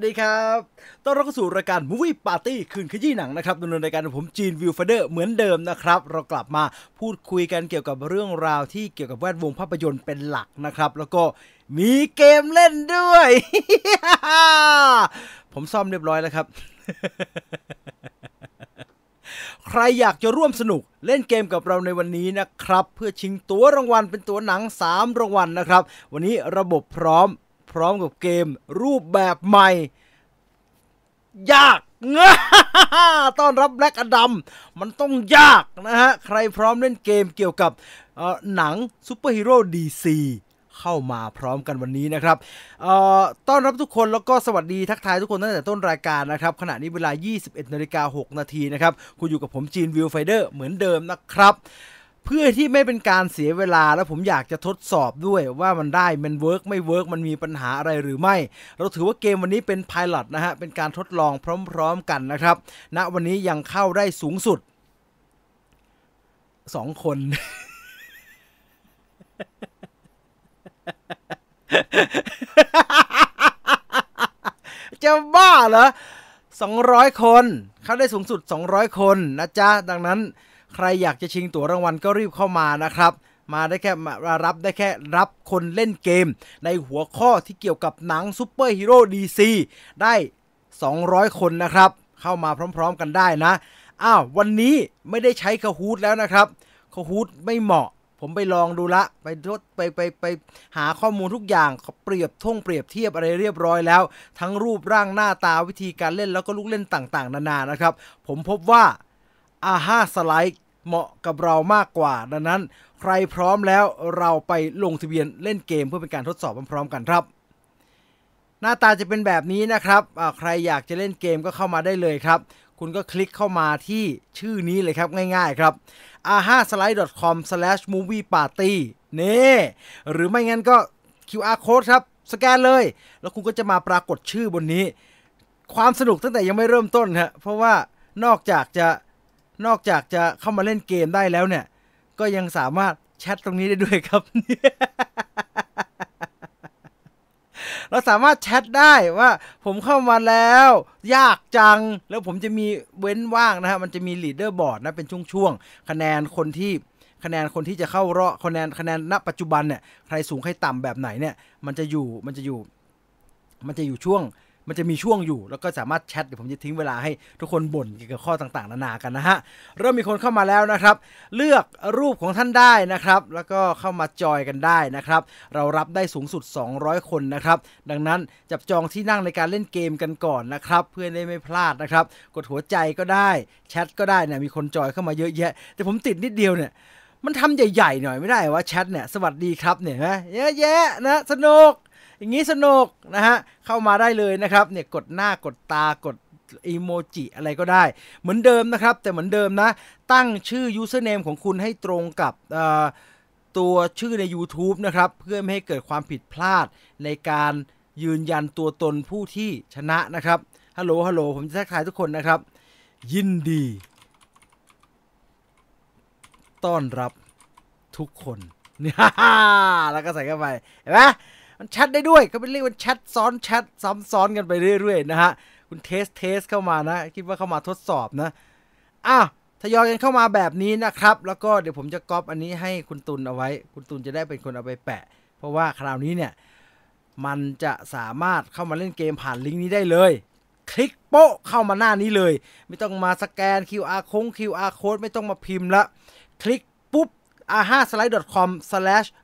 สวัสดีครับต้อนรับเข้าสู่รายการ Movie Party คืนขยี้หนังนะครับดำเนินรายการของผมจีน Viewfinder เหมือนเดิมนะครับ เรากลับมาพูดคุยกันเกี่ยวกับเรื่องราวที่เกี่ยวกับแวดวงภาพยนตร์เป็นหลักนะครับ แล้วก็มีเกมเล่นด้วย ผมซ่อมเรียบร้อยแล้วครับ ใครอยากจะร่วมสนุกเล่นเกมกับเราในวันนี้นะครับ เพื่อชิงตั๋วรางวัลเป็นตั๋วหนัง 3 รางวัลนะครับ วันนี้ระบบพร้อม พร้อมกับเกมรูปแบบใหม่ ยากต้อนรับ Black Adam มันต้องยากนะฮะ ใครพร้อมเล่นเกมเกี่ยวกับหนังซูเปอร์ฮีโร่ DC เข้ามาพร้อมกันวันนี้นะครับต้อนรับทุกคนแล้วก็สวัสดีทักทายทุกคนตั้งแต่ต้นรายการนะครับ ขณะนี้เวลา 21นาฬิกา6นาทีนะครับ คุณอยู่กับผมจีน Viewfinder เหมือนเดิมนะครับ เพื่อที่ไม่เป็นการเสียเวลาแล้วผมอยากจะทดสอบด้วยว่ามันได้มัน work ไม่ work มันมีปัญหาอะไรหรือไม่ เราถือว่าเกมวันนี้เป็นพ i l o t นะฮะ เป็นการทดลองพร้อมๆกันนะครับณวันนี้ยังเข้าได้สูงสุด 2 คน จะบ้าเหรอ200 คน เข้าได้สูงสุด 200 คนนะจ๊ะ ดังนั้น ใครอยากจะชิงตั๋วรางวัลก็รีบเข้ามานะครับมาได้แค่มารับได้แค่รับคนเล่นเกม ในหัวข้อที่เกี่ยวกับหนังซูเปอร์ฮีโร่ DC ได้ 200 คนนะครับ เข้ามาพร้อมๆกันได้นะ อ้าววันนี้ไม่ได้ใช้ Kahoot แล้วนะครับ Kahoot ไม่เหมาะ ผมไปลองดูละ ไปทดไปไปไปหาข้อมูลทุกอย่างเปรียบท่งเปรียบเทียบอะไรเรียบร้อยแล้ว ทั้งรูปร่างหน้าตาวิธีการเล่นแล้วก็ลูกเล่นต่างๆ นานานะครับ ผมพบว่าอาห้าสไลด์ เหมาะกับเรามากกว่า ดังนั้น ใครพร้อมแล้วเราไปลงทะเบียนเล่นเกมเพื่อเป็นการทดสอบพร้อมๆกันครับ หน้าตาจะเป็นแบบนี้นะครับใครอยากจะเล่นเกมก็เข้ามาได้เลยครับ คุณก็คลิกเข้ามาที่ชื่อนี้เลยครับง่ายๆครับ a h a s l i d e c o m m o v i e p a r t y นี่หรือไม่งั้นก็ QR code ครับสแกนเลย แล้วคุณก็จะมาปรากฏชื่อบนนี้ ความสนุกตั้งแต่ยังไม่เริ่มต้นฮะเพราะว่านอกจากจะ นอกจากจะเข้ามาเล่นเกมได้แล้วเนี่ย ก็ยังสามารถแชทตรงนี้ได้ด้วยครับ เราสามารถแชทได้ว่าผมเข้ามาแล้ว ยากจังแล้วผมจะมีเว้นว่างนะฮะมันจะมี leaderboard นะเป็นช่วงๆคะแนนคนที่คะแนนคนที่จะเข้ารอบคะแนนคะแนนณปัจจุบันเนี่ยใครสูงใครต่ำแบบไหนเนี่ย มันจะอยู่มันจะอยู่ มันจะอยู่ช่วง มันจะมีช่วงอยู่ แล้วก็สามารถแชทเดี๋ยวผมจะทิ้งเวลาให้ทุกคนบ่นเกี่ยวกับข้อต่างๆ นานากันนะฮะ เริ่มมีคนเข้ามาแล้วนะครับ เลือกรูปของท่านได้นะครับ แล้วก็เข้ามาจอยกันได้นะครับ เรารับได้สูงสุด 200 คนนะครับ ดังนั้นจับจองที่นั่งในการเล่นเกมกันก่อนนะครับ เพื่อได้ไม่พลาดนะครับ กดหัวใจก็ได้แชทก็ได้เนี่ยมีคนจอยเข้ามาเยอะแยะ แต่ผมติดนิดเดียวเนี่ยมันทำใหญ่ๆหน่อยไม่ได้วะแชทเนี่ยสวัสดีครับเนี่ยนะเยอะแยะนะสนุก อย่างนี้สนุกนะฮะ เข้ามาได้เลยนะครับ เนี่ยกดหน้ากดตากดอีโมจิอะไรก็ได้ เหมือนเดิมนะครับ แต่เหมือนเดิมนะ ตั้งชื่อ username ของคุณให้ตรงกับตัวชื่อใน YouTube นะครับ เพื่อไม่ให้เกิดความผิดพลาดในการยืนยันตัวตนผู้ที่ชนะนะครับ ฮัลโหล ฮัลโหล ผมจะทักทายทุกคนนะครับ ยินดี ต้อนรับทุกคนเนี่ยแล้วก็ใส่เข้าไป เห็นไหม มันแชทได้ด้วยก็เป็นเรียกว่าแชทซ้อนแชทซ้ำซ้อนกันไปเรื่อยๆนะฮะคุณ test test เข้ามานะ คิดว่าเข้ามาทดสอบนะอ้าทยอยกันเข้ามาแบบนี้นะครับ แล้วก็เดี๋ยวผมจะก๊อปอันนี้ให้คุณตุลเอาไว้ คุณตุลจะได้เป็นคนเอาไปแปะ เพราะว่าคราวนี้เนี่ยมันจะสามารถเข้ามาเล่นเกมผ่านลิงก์นี้ได้เลย คลิกโป๊ะเข้ามาหน้านี้เลย ไม่ต้องมาสแกน QR ค้ง QR code ไม่ต้องมาพิมพ์ละ คลิก a h a s l i d e c o m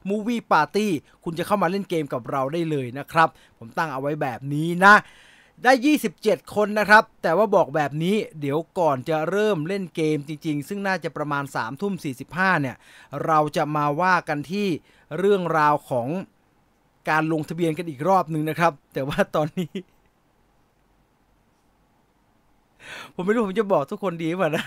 m o v i e p a r t y คุณจะเข้ามาเล่นเกมกับเราได้เลยนะครับ ผมตั้งเอาไว้แบบนี้นะ ได้ 27 คนนะครับ แต่ว่าบอกแบบนี้เดี๋ยวก่อนจะเริ่มเล่นเกมจริง ๆ ซึ่งน่าจะประมาณ3ทุ่ม45เนี่ย เราจะมาว่ากันที่เรื่องราวของการลงทะเบียนกันอีกรอบหนึ่งนะครับ แต่ว่าตอนนี้ ผมไม่รู้ผมจะบอกทุกคนดีป่ะนะ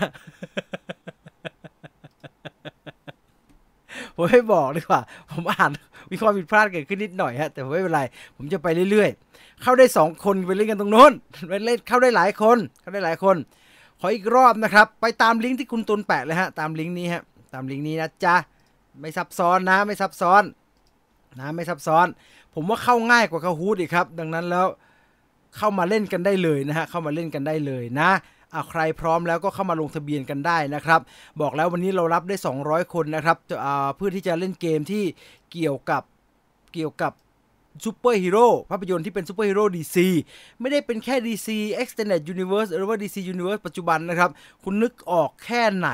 ผมไม่บอกดีกว่า ผมอ่านมีความผิดพลาดเกิดขึ้นนิดหน่อยฮะ แต่ไม่เป็นไร ผมจะไปเรื่อยๆ เข้าได้สองคนไปเล่นกันตรงโน้นไปเล่นเข้าได้หลายคน เข้าได้หลายคน ขออีกรอบนะครับ ไปตามลิงก์ที่คุณตุนแปะเลยฮะ ตามลิงก์นี้ฮะ ตามลิงก์นี้นะจ๊ะ ไม่ซับซ้อนนะ ไม่ซับซ้อนนะ ไม่ซับซ้อน ผมว่าเข้าง่ายกว่า Kahoot อีกครับ ดังนั้นแล้วเข้ามาเล่นกันได้เลยนะฮะ เข้ามาเล่นกันได้เลยนะ ใครพร้อมแล้วก็เข้ามาลงทะเบียนกันได้นะครับ บอกแล้ววันนี้เรารับได้ 200 คนนะครับเพื่อที่จะเล่นเกมที่เกี่ยวกับเกี่ยวกับซูเปอร์ฮีโร่ภาพยนตร์ที่เป็นซูเปอร์ฮีโร่ DCไม่ได้เป็นแค่ DC Extended Universe หรือว่า DC Universe ปัจจุบันนะครับ คุณนึกออกแค่ไหน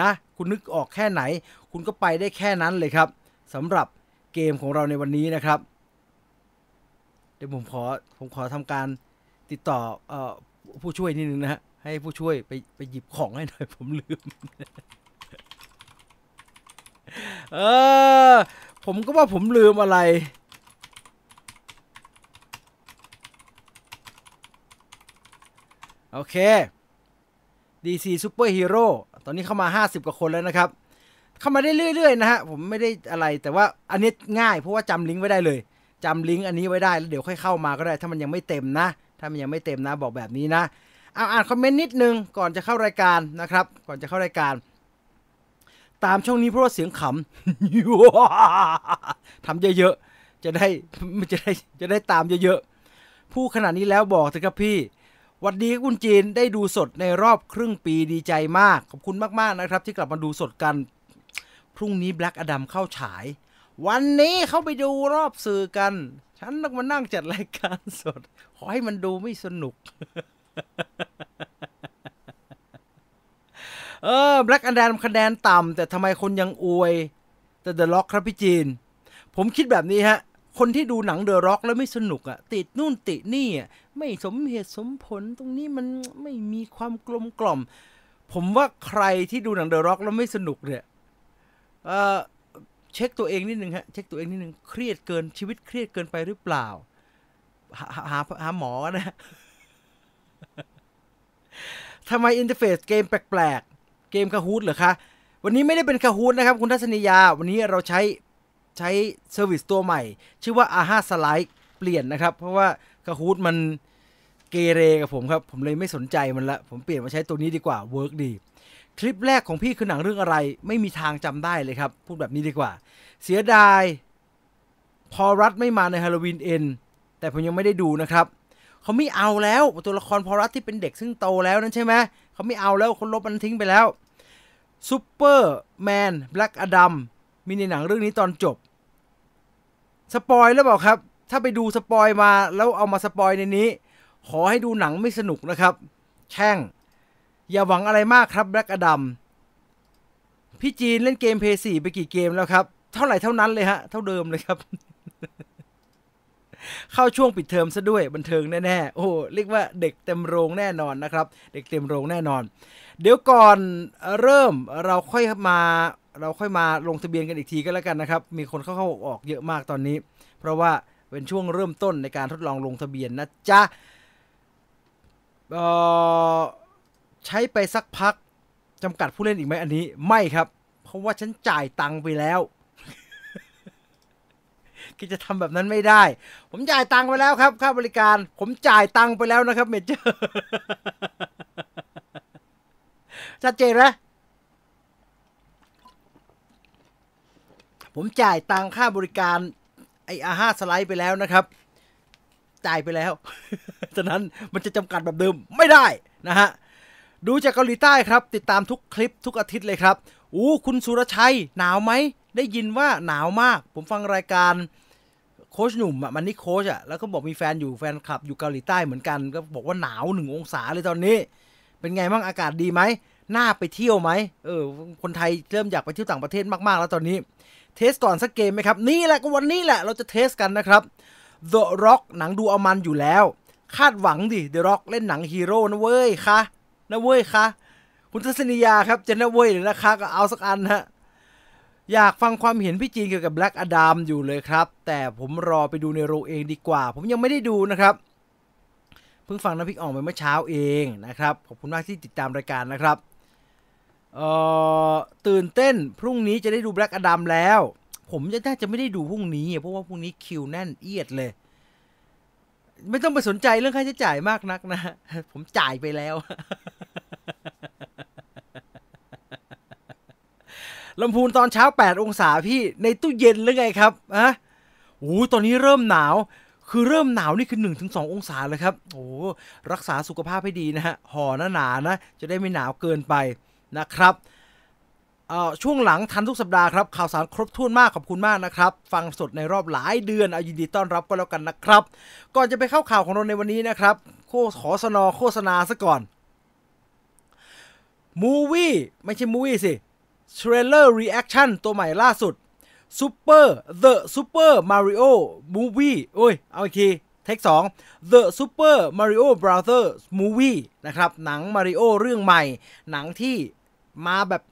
นะ คุณนึกออกแค่ไหน คุณก็ไปได้แค่นั้นเลยครับสำหรับเกมของเราในวันนี้นะครับ เดี๋ยวผมขอผมขอทำการติดต่ออผู้ช่วยนิดนึงนะฮะ ให้ผู้ช่วยไปไปหยิบของให้หน่อยผมลืม เออ ผมก็ว่าผมลืมอะไร โอเค DC Super Hero ตอนนี้เข้ามา 50 กว่าคนแล้วนะครับ เข้ามาได้เรื่อยๆ นะฮะ ผมไม่ได้อะไรแต่ว่าอันนี้ง่ายเพราะว่าจำลิงก์ไว้ได้เลยจำลิงก์อันนี้ไว้ได้แล้วเดี๋ยวค่อยเข้ามาก็ได้ ถ้ามันยังไม่เต็มนะ ถ้ามันยังไม่เต็มนะบอกแบบนี้นะ เอาอ่านคอมเมนต์นิดนึงก่อนจะเข้ารายการนะครับ ก่อนจะเข้ารายการ ตามช่องนี้เพราะว่าเสียงขำทำเยอะๆจะได้จะได้จะได้ตามเยอะๆผู้ขนาดนี้แล้วบอกเถอะครับพี่วัสดีคุณจีนได้ดูสดในรอบครึ่งปีดีใจมาก ขอบคุณมากๆนะครับ ที่กลับมาดูสดกัน พรุ่งนี้ Black Adam เข้าฉาย วันนี้เขาไปดูรอบสื่อกัน ฉันต้องมานั่งจัดรายการสด ขอให้มันดูไม่สนุก เออ Black Adam คะแนนต่ำแต่ทำไมคนยังอวย แต่ The Rock ครับพี่จีน ผมคิดแบบนี้ฮะ คนที่ดูหนัง The Rock แล้วไม่สนุกอะติดนู่นติดนี่อะไม่สมเหตุสมผลตรงนี้มันไม่มีความกลมกล่อม ผมว่าใครที่ดูหนัง The Rock แล้วไม่สนุกเนี่ยเออเช็คตัวเองนิดนึงฮะเช็คตัวเองนิดนึงเครียดเกินชีวิตเครียดเกินไปหรือเปล่า หาหาหาหมอนะ ทำไม interface เกมแปลกๆ เกม Kahoot เหรอคะ วันนี้ไม่ได้เป็น Kahoot นะครับ คุณทัศนียา วันนี้เราใช้ใช้ service ตัวใหม่ ชื่อว่า AHA Slide เปลี่ยนนะครับ เพราะว่า Kahoot มันเกเรกับผมครับ ผมเลยไม่สนใจมันละ ผมเปลี่ยนมาใช้ตัวนี้ดีกว่า work ดีคลิปแรกของพี่คือหนังเรื่องอะไร ไม่มีทางจำได้เลยครับ พูดแบบนี้ดีกว่า เสียดาย พอลรัดด์ไม่มาใน Halloween End แต่ผมยังไม่ได้ดูนะครับ เขาไม่เอาแล้วตัวละครพอลรัดด์ที่เป็นเด็กซึ่งโตแล้วนั่นใช่ไหมเขาไม่เอาแล้วคนลบมันทิ้งไปแล้วซูเปอร์แมน Black Adam มีในหนังเรื่องนี้ตอนจบ spoil แล้วเปล่าครับ ถ้าไปดู spoil มาแล้วเอามา spoil ในนี้ ขอให้ดูหนังไม่สนุกนะครับ แช่ง อย่าหวังอะไรมากครับ Black Adam พี่จีนเล่นเกมเพลย์สี่ไปกี่เกมแล้วครับ เท่าไหร่เท่านั้นเลยฮะ เท่าเดิมเลยครับ เข้าช่วงปิดเทอมซะด้วยบันเทิงแน่ๆโอ้เรียกว่าเด็กเต็มโรงแน่นอนนะครับ เด็กเต็มโรงแน่นอน เดี๋ยวก่อนเริ่มเราค่อยมาเราค่อยมาลงทะเบียนกันอีกทีก็แล้วกันนะครับ มีคนเข้าเข้าออกเยอะมากตอนนี้ เพราะว่าเป็นช่วงเริ่มต้นในการทดลองลงทะเบียนนะจ๊ะใช้ไปสักพักจำกัดผู้เล่นอีกไหมอันนี้ไม่ครับ เพราะว่าฉันจ่ายตังค์ไปแล้ว คิดจะทำแบบนั้นไม่ได้ ผมจ่ายตังค์ไปแล้วครับค่าบริการ ผมจ่ายตังค์ไปแล้วนะครับเมเจอร์ชัดเจนไหมผมจ่ายตังค่าบริการไออาห้าสไลด์ไปแล้วนะครับ จ่ายไปแล้ว ฉะนั้นมันจะจำกัดแบบเดิมไม่ได้นะฮะ ดูจากเกาหลีใต้ครับ ติดตามทุกคลิปทุกอาทิตย์เลยครับ อู้คุณสุรชัย หนาวไหม ได้ยินว่าหนาวมาก ผมฟังรายการ โคชหนุ่มอะมันนี่โคชอะแล้วก็บอกมีแฟนอยู่แฟนคลับอยู่เกาหลีใต้เหมือนกัน ก็บอกว่าหนาวหนึ่งองศาเลยตอนนี้ เป็นไงบ้างอากาศดีไหมน่าไปเที่ยวไหมเออ คนไทยเริ่มอยากไปเที่ยวต่างประเทศมาก ๆ แล้วตอนนี้ เทสก่อนสักเกมไหมครับ นี่แหละก็วันนี้แหละเราจะเทสกันนะครับ The Rock หนังดูเอามันอยู่แล้ว คาดหวังดิ The Rock เล่นหนังฮีโร่นะเว้ยคะนะเว้ยคะคุณทัศนียาครับจะนะเว้ยหรือนะคะก็เอาสักอันฮะ อยากฟังความเห็นพี่จีนเกี่ยวกับ Black Adam อยู่เลยครับ แต่ผมรอไปดูในโรงเองดีกว่า ผมยังไม่ได้ดูนะครับ เพิ่งฟังน้ำพริกอ่องไปเมื่อเช้าเองนะครับ ขอบคุณมากที่ติดตามรายการนะครับเอ่อตื่นเต้นพรุ่งนี้จะได้ดูแบล็กอดัมแล้ว ผมจะน่าจะไม่ได้ดูพรุ่งนี้เพราะว่าพรุ่งนี้คิวแน่นเอียดเลย ไม่ต้องไปสนใจเรื่องค่าใช้จ่ายมากนักนะ ผมจ่ายไปแล้ว ลำพูนตอนเช้า 8 องศาพี่ในตู้เย็นหรือไงครับอะโอ้ตอนนี้เริ่มหนาว คือเริ่มหนาวนี่คือ 1-2 องศาเลยครับ โอ้รักษาสุขภาพให้ดีนะฮะห่อหนาๆนานะ จะได้ไม่หนาวเกินไปนะครับช่วงหลังทันทุกสัปดาห์ครับ ข่าวสารครบถ้วนมากขอบคุณมากนะครับ ฟังสดในรอบหลายเดือนเอายินดีต้อนรับก็แล้วกันนะครับ ก่อนจะไปเข้าข่าวของเราในวันนี้นะครับโฆขอเสนอโฆษณาซะก่อนมูวี่ไม่ใช่มูวี่สิ trailer reaction ตัวใหม่ล่าสุด Super The Super Mario Movie โอ้ย เอาอีกที take สอง The Super Mario Brothers Movie นะครับ หนังมาริโอเรื่องใหม่ หนังที่มาแบบ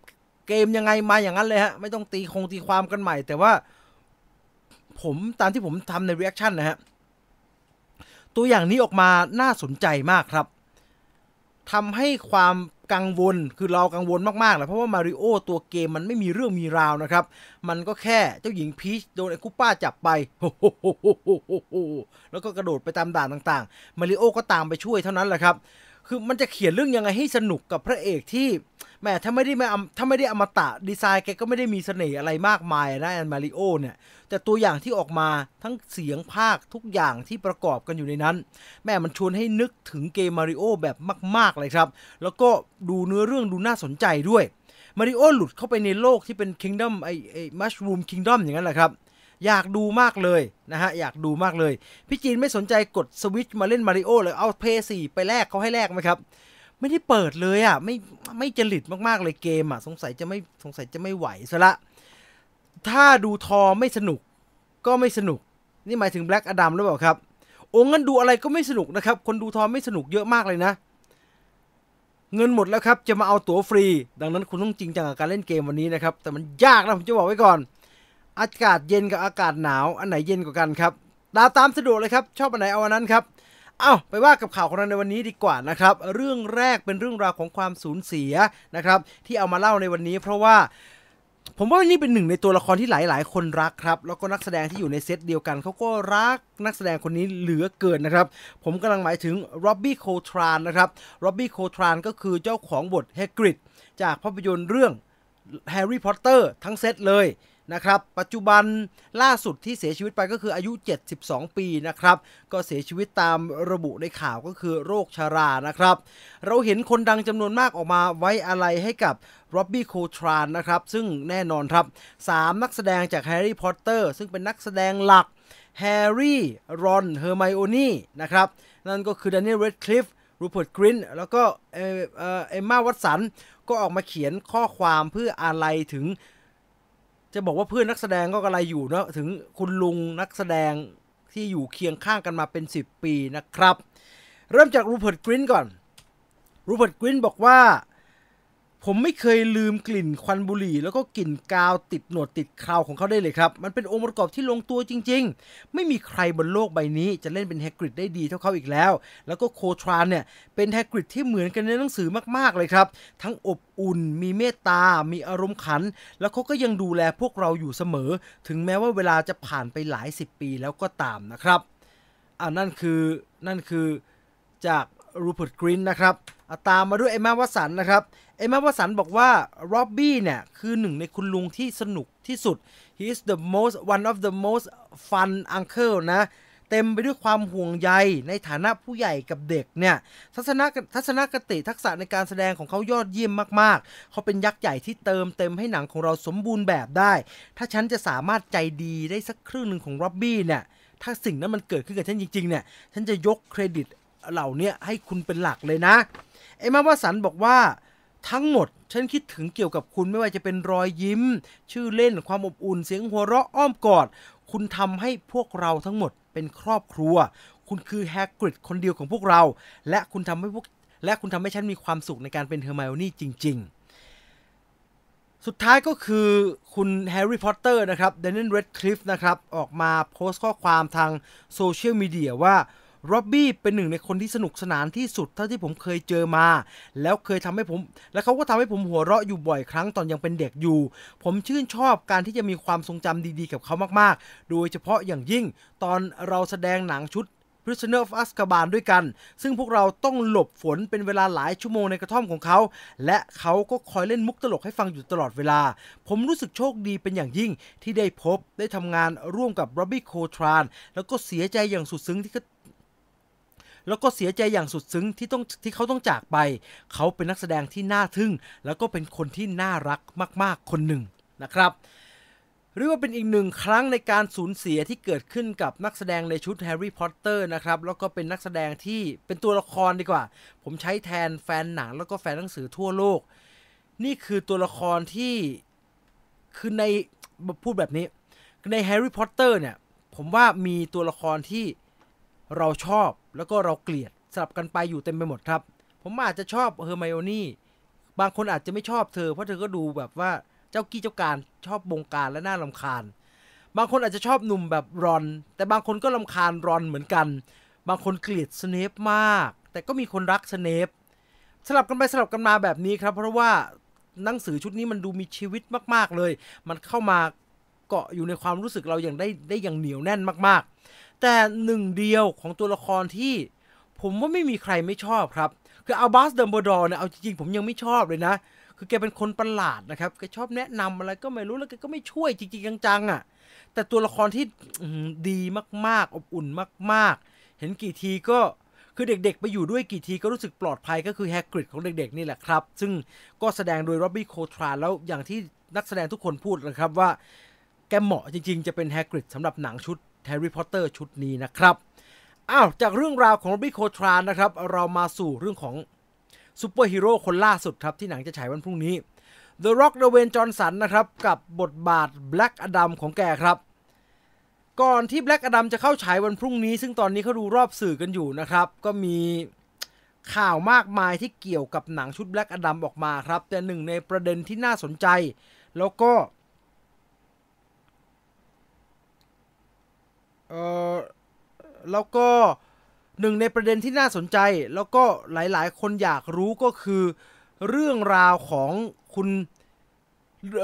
เกมยังไงมาอย่างนั้นเลยฮะ ไม่ต้องตีคงตีความกันใหม่ แต่ว่าผมตามที่ผมทำใน reaction นะฮะ ตัวอย่างนี้ออกมาน่าสนใจมากครับ ทำให้ความกังวลคือเรากังวลมากๆแหละเพราะว่ามาริโอตัวเกมมันไม่มีเรื่องมีราวนะครับ มันก็แค่เจ้าหญิงพีชโดนไอ้คุป้าจับไปแล้วก็กระโดดไปตามด่านต่างๆ มาริโอก็ตามไปช่วยเท่านั้นแหละครับ คือมันจะเขียนเรื่องยังไงให้สนุกกับพระเอกที่แม่ถ้าไม่ได้ไม่ถ้าไม่ได้อมตะดีไซน์แกก็ไม่ได้มีเสน่ห์อะไรมากมายนะแอนมาริโอเนี่ย แต่ตัวอย่างที่ออกมาทั้งเสียงภาคทุกอย่างที่ประกอบกันอยู่ในนั้น แม่มันชวนให้นึกถึงเกมมาริโอแบบมาก ๆ เลยครับ แล้วก็ดูเนื้อเรื่องดูน่าสนใจด้วยมาริโอหลุดเข้าไปในโลกที่เป็นคิงดอมไอไอมัชรูมคิงดอมอย่างนั้นแหละครับ อยากดูมากเลยนะฮะอยากดูมากเลย พี่จีนไม่สนใจกดสวิตช์มาเล่นมาริโอเลยเอาเพย์สี่ไปแลกเขาให้แลกไหมครับ ไม่ได้เปิดเลยอะไม่ไม่จริตมากๆเลยเกมอะสงสัยจะไม่สงสัยจะไม่ไหวซะละ ถ้าดูทอไม่สนุกก็ไม่สนุก นี่หมายถึงแบล็กอดัมหรือเปล่าครับโอ้งั้นดูอะไรก็ไม่สนุกนะครับ คนดูทอไม่สนุกเยอะมากเลยนะ เงินหมดแล้วครับ จะมาเอาตั๋วฟรี ดังนั้นคุณต้องจริงจังกับการเล่นเกมวันนี้นะครับ แต่มันยากนะผมจะบอกไว้ก่อน อากาศเย็นกับอากาศหนาวอันไหนเย็นกว่ากันครับดาตามสะดวกเลยครับ ชอบอันไหนเอาอันนั้นครับเอาไปว่ากับข่าวของเราในวันนี้ดีกว่านะครับ เรื่องแรกเป็นเรื่องราวของความสูญเสียนะครับ ที่เอามาเล่าในวันนี้ เพราะว่าผมว่านี่เป็นหนึ่งในตัวละครที่หลาย ๆ คนรักครับ แล้วก็นักแสดงที่อยู่ในเซตเดียวกันเขาก็รักนักแสดงคนนี้เหลือเกินนะครับ ผมกำลังหมายถึงร็อบบี้โคลเทรนนะครับร็อบบี้โคลเทรนก็คือเจ้าของบทเฮกริดจากภาพยนตร์เรื่องแฮร์รี่พอตเตอร์ทั้งเซตเลย นะครับ ปัจจุบันล่าสุดที่เสียชีวิตไปก็คืออายุ 72 ปีนะครับ ก็เสียชีวิตตามระบุในข่าวก็คือโรคชรานะครับ เราเห็นคนดังจำนวนมากออกมาไว้อาลัยให้กับร็อบบี้โคลเทรนนะครับ ซึ่งแน่นอนครับ 3 นักแสดงจากแฮร์รี่พอตเตอร์ซึ่งเป็นนักแสดงหลักแฮร์รี่ รอน เฮอร์ไมโอนี่นะครับ นั่นก็คือแดเนียล แรดคลิฟฟ์ รูเพิร์ตกรินต์แล้วก็เอมมาวัตสัน ก็ออกมาเขียนข้อความเพื่ออาลัยถึง จะบอกว่าเพื่อนนักแสดงก็อาลัยอยู่เนาะถึงคุณลุงนักแสดงที่อยู่เคียงข้างกันมาเป็น 10 ปีนะครับ เริ่มจากรูเพิร์ตกรินก่อนรูเพิร์ตกรินบอกว่า ผมไม่เคยลืมกลิ่นควันบุหรี่ แล้วก็กลิ่นกาวติดหนวดติดคราวของเขาได้เลยครับ มันเป็นองค์ประกอบที่ลงตัวจริง ๆ ไม่มีใครบนโลกใบนี้จะเล่นเป็นแฮกริดได้ดีเท่าเขาอีกแล้ว แล้วก็โคทรานเนี่ย เป็นแฮกริดที่เหมือนกันในหนังสือมากๆเลยครับ ทั้งอบอุ่น มีเมตตา มีอารมณ์ขัน แล้วเขาก็ยังดูแลพวกเราอยู่เสมอ ถึงแม้ว่าเวลาจะผ่านไปหลายสิบปีแล้วก็ตามนะครับอ่านั่นคือนั่นคือจาก รูเพิร์ตกรีนนะครับตามมาด้วยเอมมาวัสันนะครับ เอมมาวัสันบอกว่าโรบบี้เนี่ยคือหนึ่งในคุณลุงที่สนุกที่สุด he is the most one of the most fun uncle นะเต็มไปด้วยความห่วงใยในฐานะผู้ใหญ่กับเด็กเนี่ยทัศนทัศนคติทักษะในการแสดงของเขายอดเยี่ยมมากๆ เขาเป็นยักษ์ใหญ่ที่เติมเต็มให้หนังของเราสมบูรณ์แบบได้ ถ้าฉันจะสามารถใจดีได้สักครึ่งหนึ่งของร็อบบี้เนี่ยถ้าสิ่งนั้นมันเกิดขึ้นกับฉันจริงๆเนี่ย ฉันจะยกเครดิต เหล่านี้ให้คุณเป็นหลักเลยนะเอ็มมาวัตสันบอกว่าทั้งหมดฉันคิดถึงเกี่ยวกับคุณไม่ว่าจะเป็นรอยยิ้ม ชื่อเล่นความอบอุ่นเสียงหัวเราะอ้อมกอด คุณทำให้พวกเราทั้งหมดเป็นครอบครัว คุณคือแฮกริดคนเดียวของพวกเรา และคุณทำให้พวกและคุณทำให้ฉันมีความสุขในการเป็นเฮอร์ไมโอนี่จริง ๆ สุดท้ายก็คือคุณแฮร์รี่พอตเตอร์นะครับแดเนียล แรดคลิฟฟ์นะครับออกมาโพสต์ข้อความทางโซเชียลมีเดียว่า ร็อบบี้เป็นหนึ่งในคนที่สนุกสนานที่สุดเท่าที่ผมเคยเจอมา แล้วเคยทำให้ผม แล้วเขาก็ทำให้ผมหัวเราะอยู่บ่อยครั้งตอนยังเป็นเด็กอยู่ ผมชื่นชอบการที่จะมีความทรงจำดีๆ กับเขามากๆ โดยเฉพาะอย่างยิ่งตอนเราแสดงหนังชุด Prisoner of Azkaban ด้วยกัน ซึ่งพวกเราต้องหลบฝนเป็นเวลาหลายชั่วโมงในกระท่อมของเขา และเขาก็คอยเล่นมุกตลกให้ฟังอยู่ตลอดเวลา ผมรู้สึกโชคดีเป็นอย่างยิ่งที่ได้พบได้ทำงานร่วมกับร็อบบี้โคลเทรนแล้วก็เสียใจอย่างสุดซึ้งที่ แล้วก็เสียใจอย่างสุดซึ้งที่ต้องที่เขาต้องจากไป เขาเป็นนักแสดงที่น่าทึ่ง แล้วก็เป็นคนที่น่ารักมาก ๆ คนหนึ่งนะครับเรียกว่าเป็นอีกหนึ่งครั้งในการสูญเสียที่เกิดขึ้นกับนักแสดงในชุดแฮร์รี่พอตเตอร์นะครับแล้วก็เป็นนักแสดงที่เป็นตัวละครดีกว่า ผมใช้แทนแฟนหนังแล้วก็แฟนหนังสือทั่วโลก นี่คือตัวละครที่คือในพูดแบบนี้ ในแฮร์รี่พอตเตอร์เนี่ย ผมว่ามีตัวละครที่เราชอบ แล้วก็เราเกลียดสลับกันไปอยู่เต็มไปหมดครับ ผมอาจจะชอบเฮอร์ไมโอนี่บางคนอาจจะไม่ชอบเธอ เพราะเธอก็ดูแบบว่าเจ้ากี้เจ้าการชอบบงการและน่ารำคาญ บางคนอาจจะชอบหนุ่มแบบรอน แต่บางคนก็รำคาญรอนเหมือนกัน บางคนเกลียดสเนปมาก แต่ก็มีคนรักสเนปสลับกันไปสลับกันมาแบบนี้ครับ เพราะว่าหนังสือชุดนี้มันดูมีชีวิตมาก ๆเลย มันเข้ามาเกาะอยู่ในความรู้สึกเราอย่างได้ได้อย่างเหนียวแน่นมากๆ แต่หนึ่งเดียวของตัวละครที่ ผมว่าไม่มีใครไม่ชอบครับ คืออัลบัส ดัมเบิลดอร์เนี่ยเอาจริงๆผมยังไม่ชอบเลยนะ คือแกเป็นคนประหลาดนะครับแกชอบแนะนำอะไรก็ไม่รู้แล้วแกก็ไม่ช่วยจริงๆจังๆอะ แต่ตัวละครที่ดีมากๆ อบอุ่นมากๆ เห็นกี่ทีก็คือเด็กๆ ไปอยู่ด้วยกี่ทีก็รู้สึกปลอดภัยก็คือแฮกริดของเด็กๆ นี่แหละครับ ซึ่งก็แสดงโดยร็อบบี้โคลเทรนแล้วอย่างที่นักแสดงทุกคนพูดนะครับว่าแกเหมาะจริงๆ จะเป็นแฮกริดสำหรับหนังชุดแฮร์รี่พอตเตอร์ชุดนี้นะครับ อ้าว จากเรื่องราวของร็อบบี้โคลเทรนนะครับ เรามาสู่เรื่องของซูเปอร์ฮีโร่คนล่าสุดครับ ที่หนังจะฉายวันพรุ่งนี้ The Rock เดเวนจอห์นสันนะครับ กับบทบาท Black Adam ของแกครับ ก่อนที่ Black Adam จะเข้าฉายวันพรุ่งนี้ ซึ่งตอนนี้เขาดูรอบสื่อกันอยู่นะครับ ก็มีข่าวมากมายที่เกี่ยวกับหนังชุด Black Adam ออกมาครับ แต่หนึ่งในประเด็นที่น่าสนใจ แล้วก็ เออแล้วก็หนึ่งในประเด็นที่น่าสนใจ แล้วก็หลายๆ คนอยากรู้ก็คือเรื่องราวของคุณ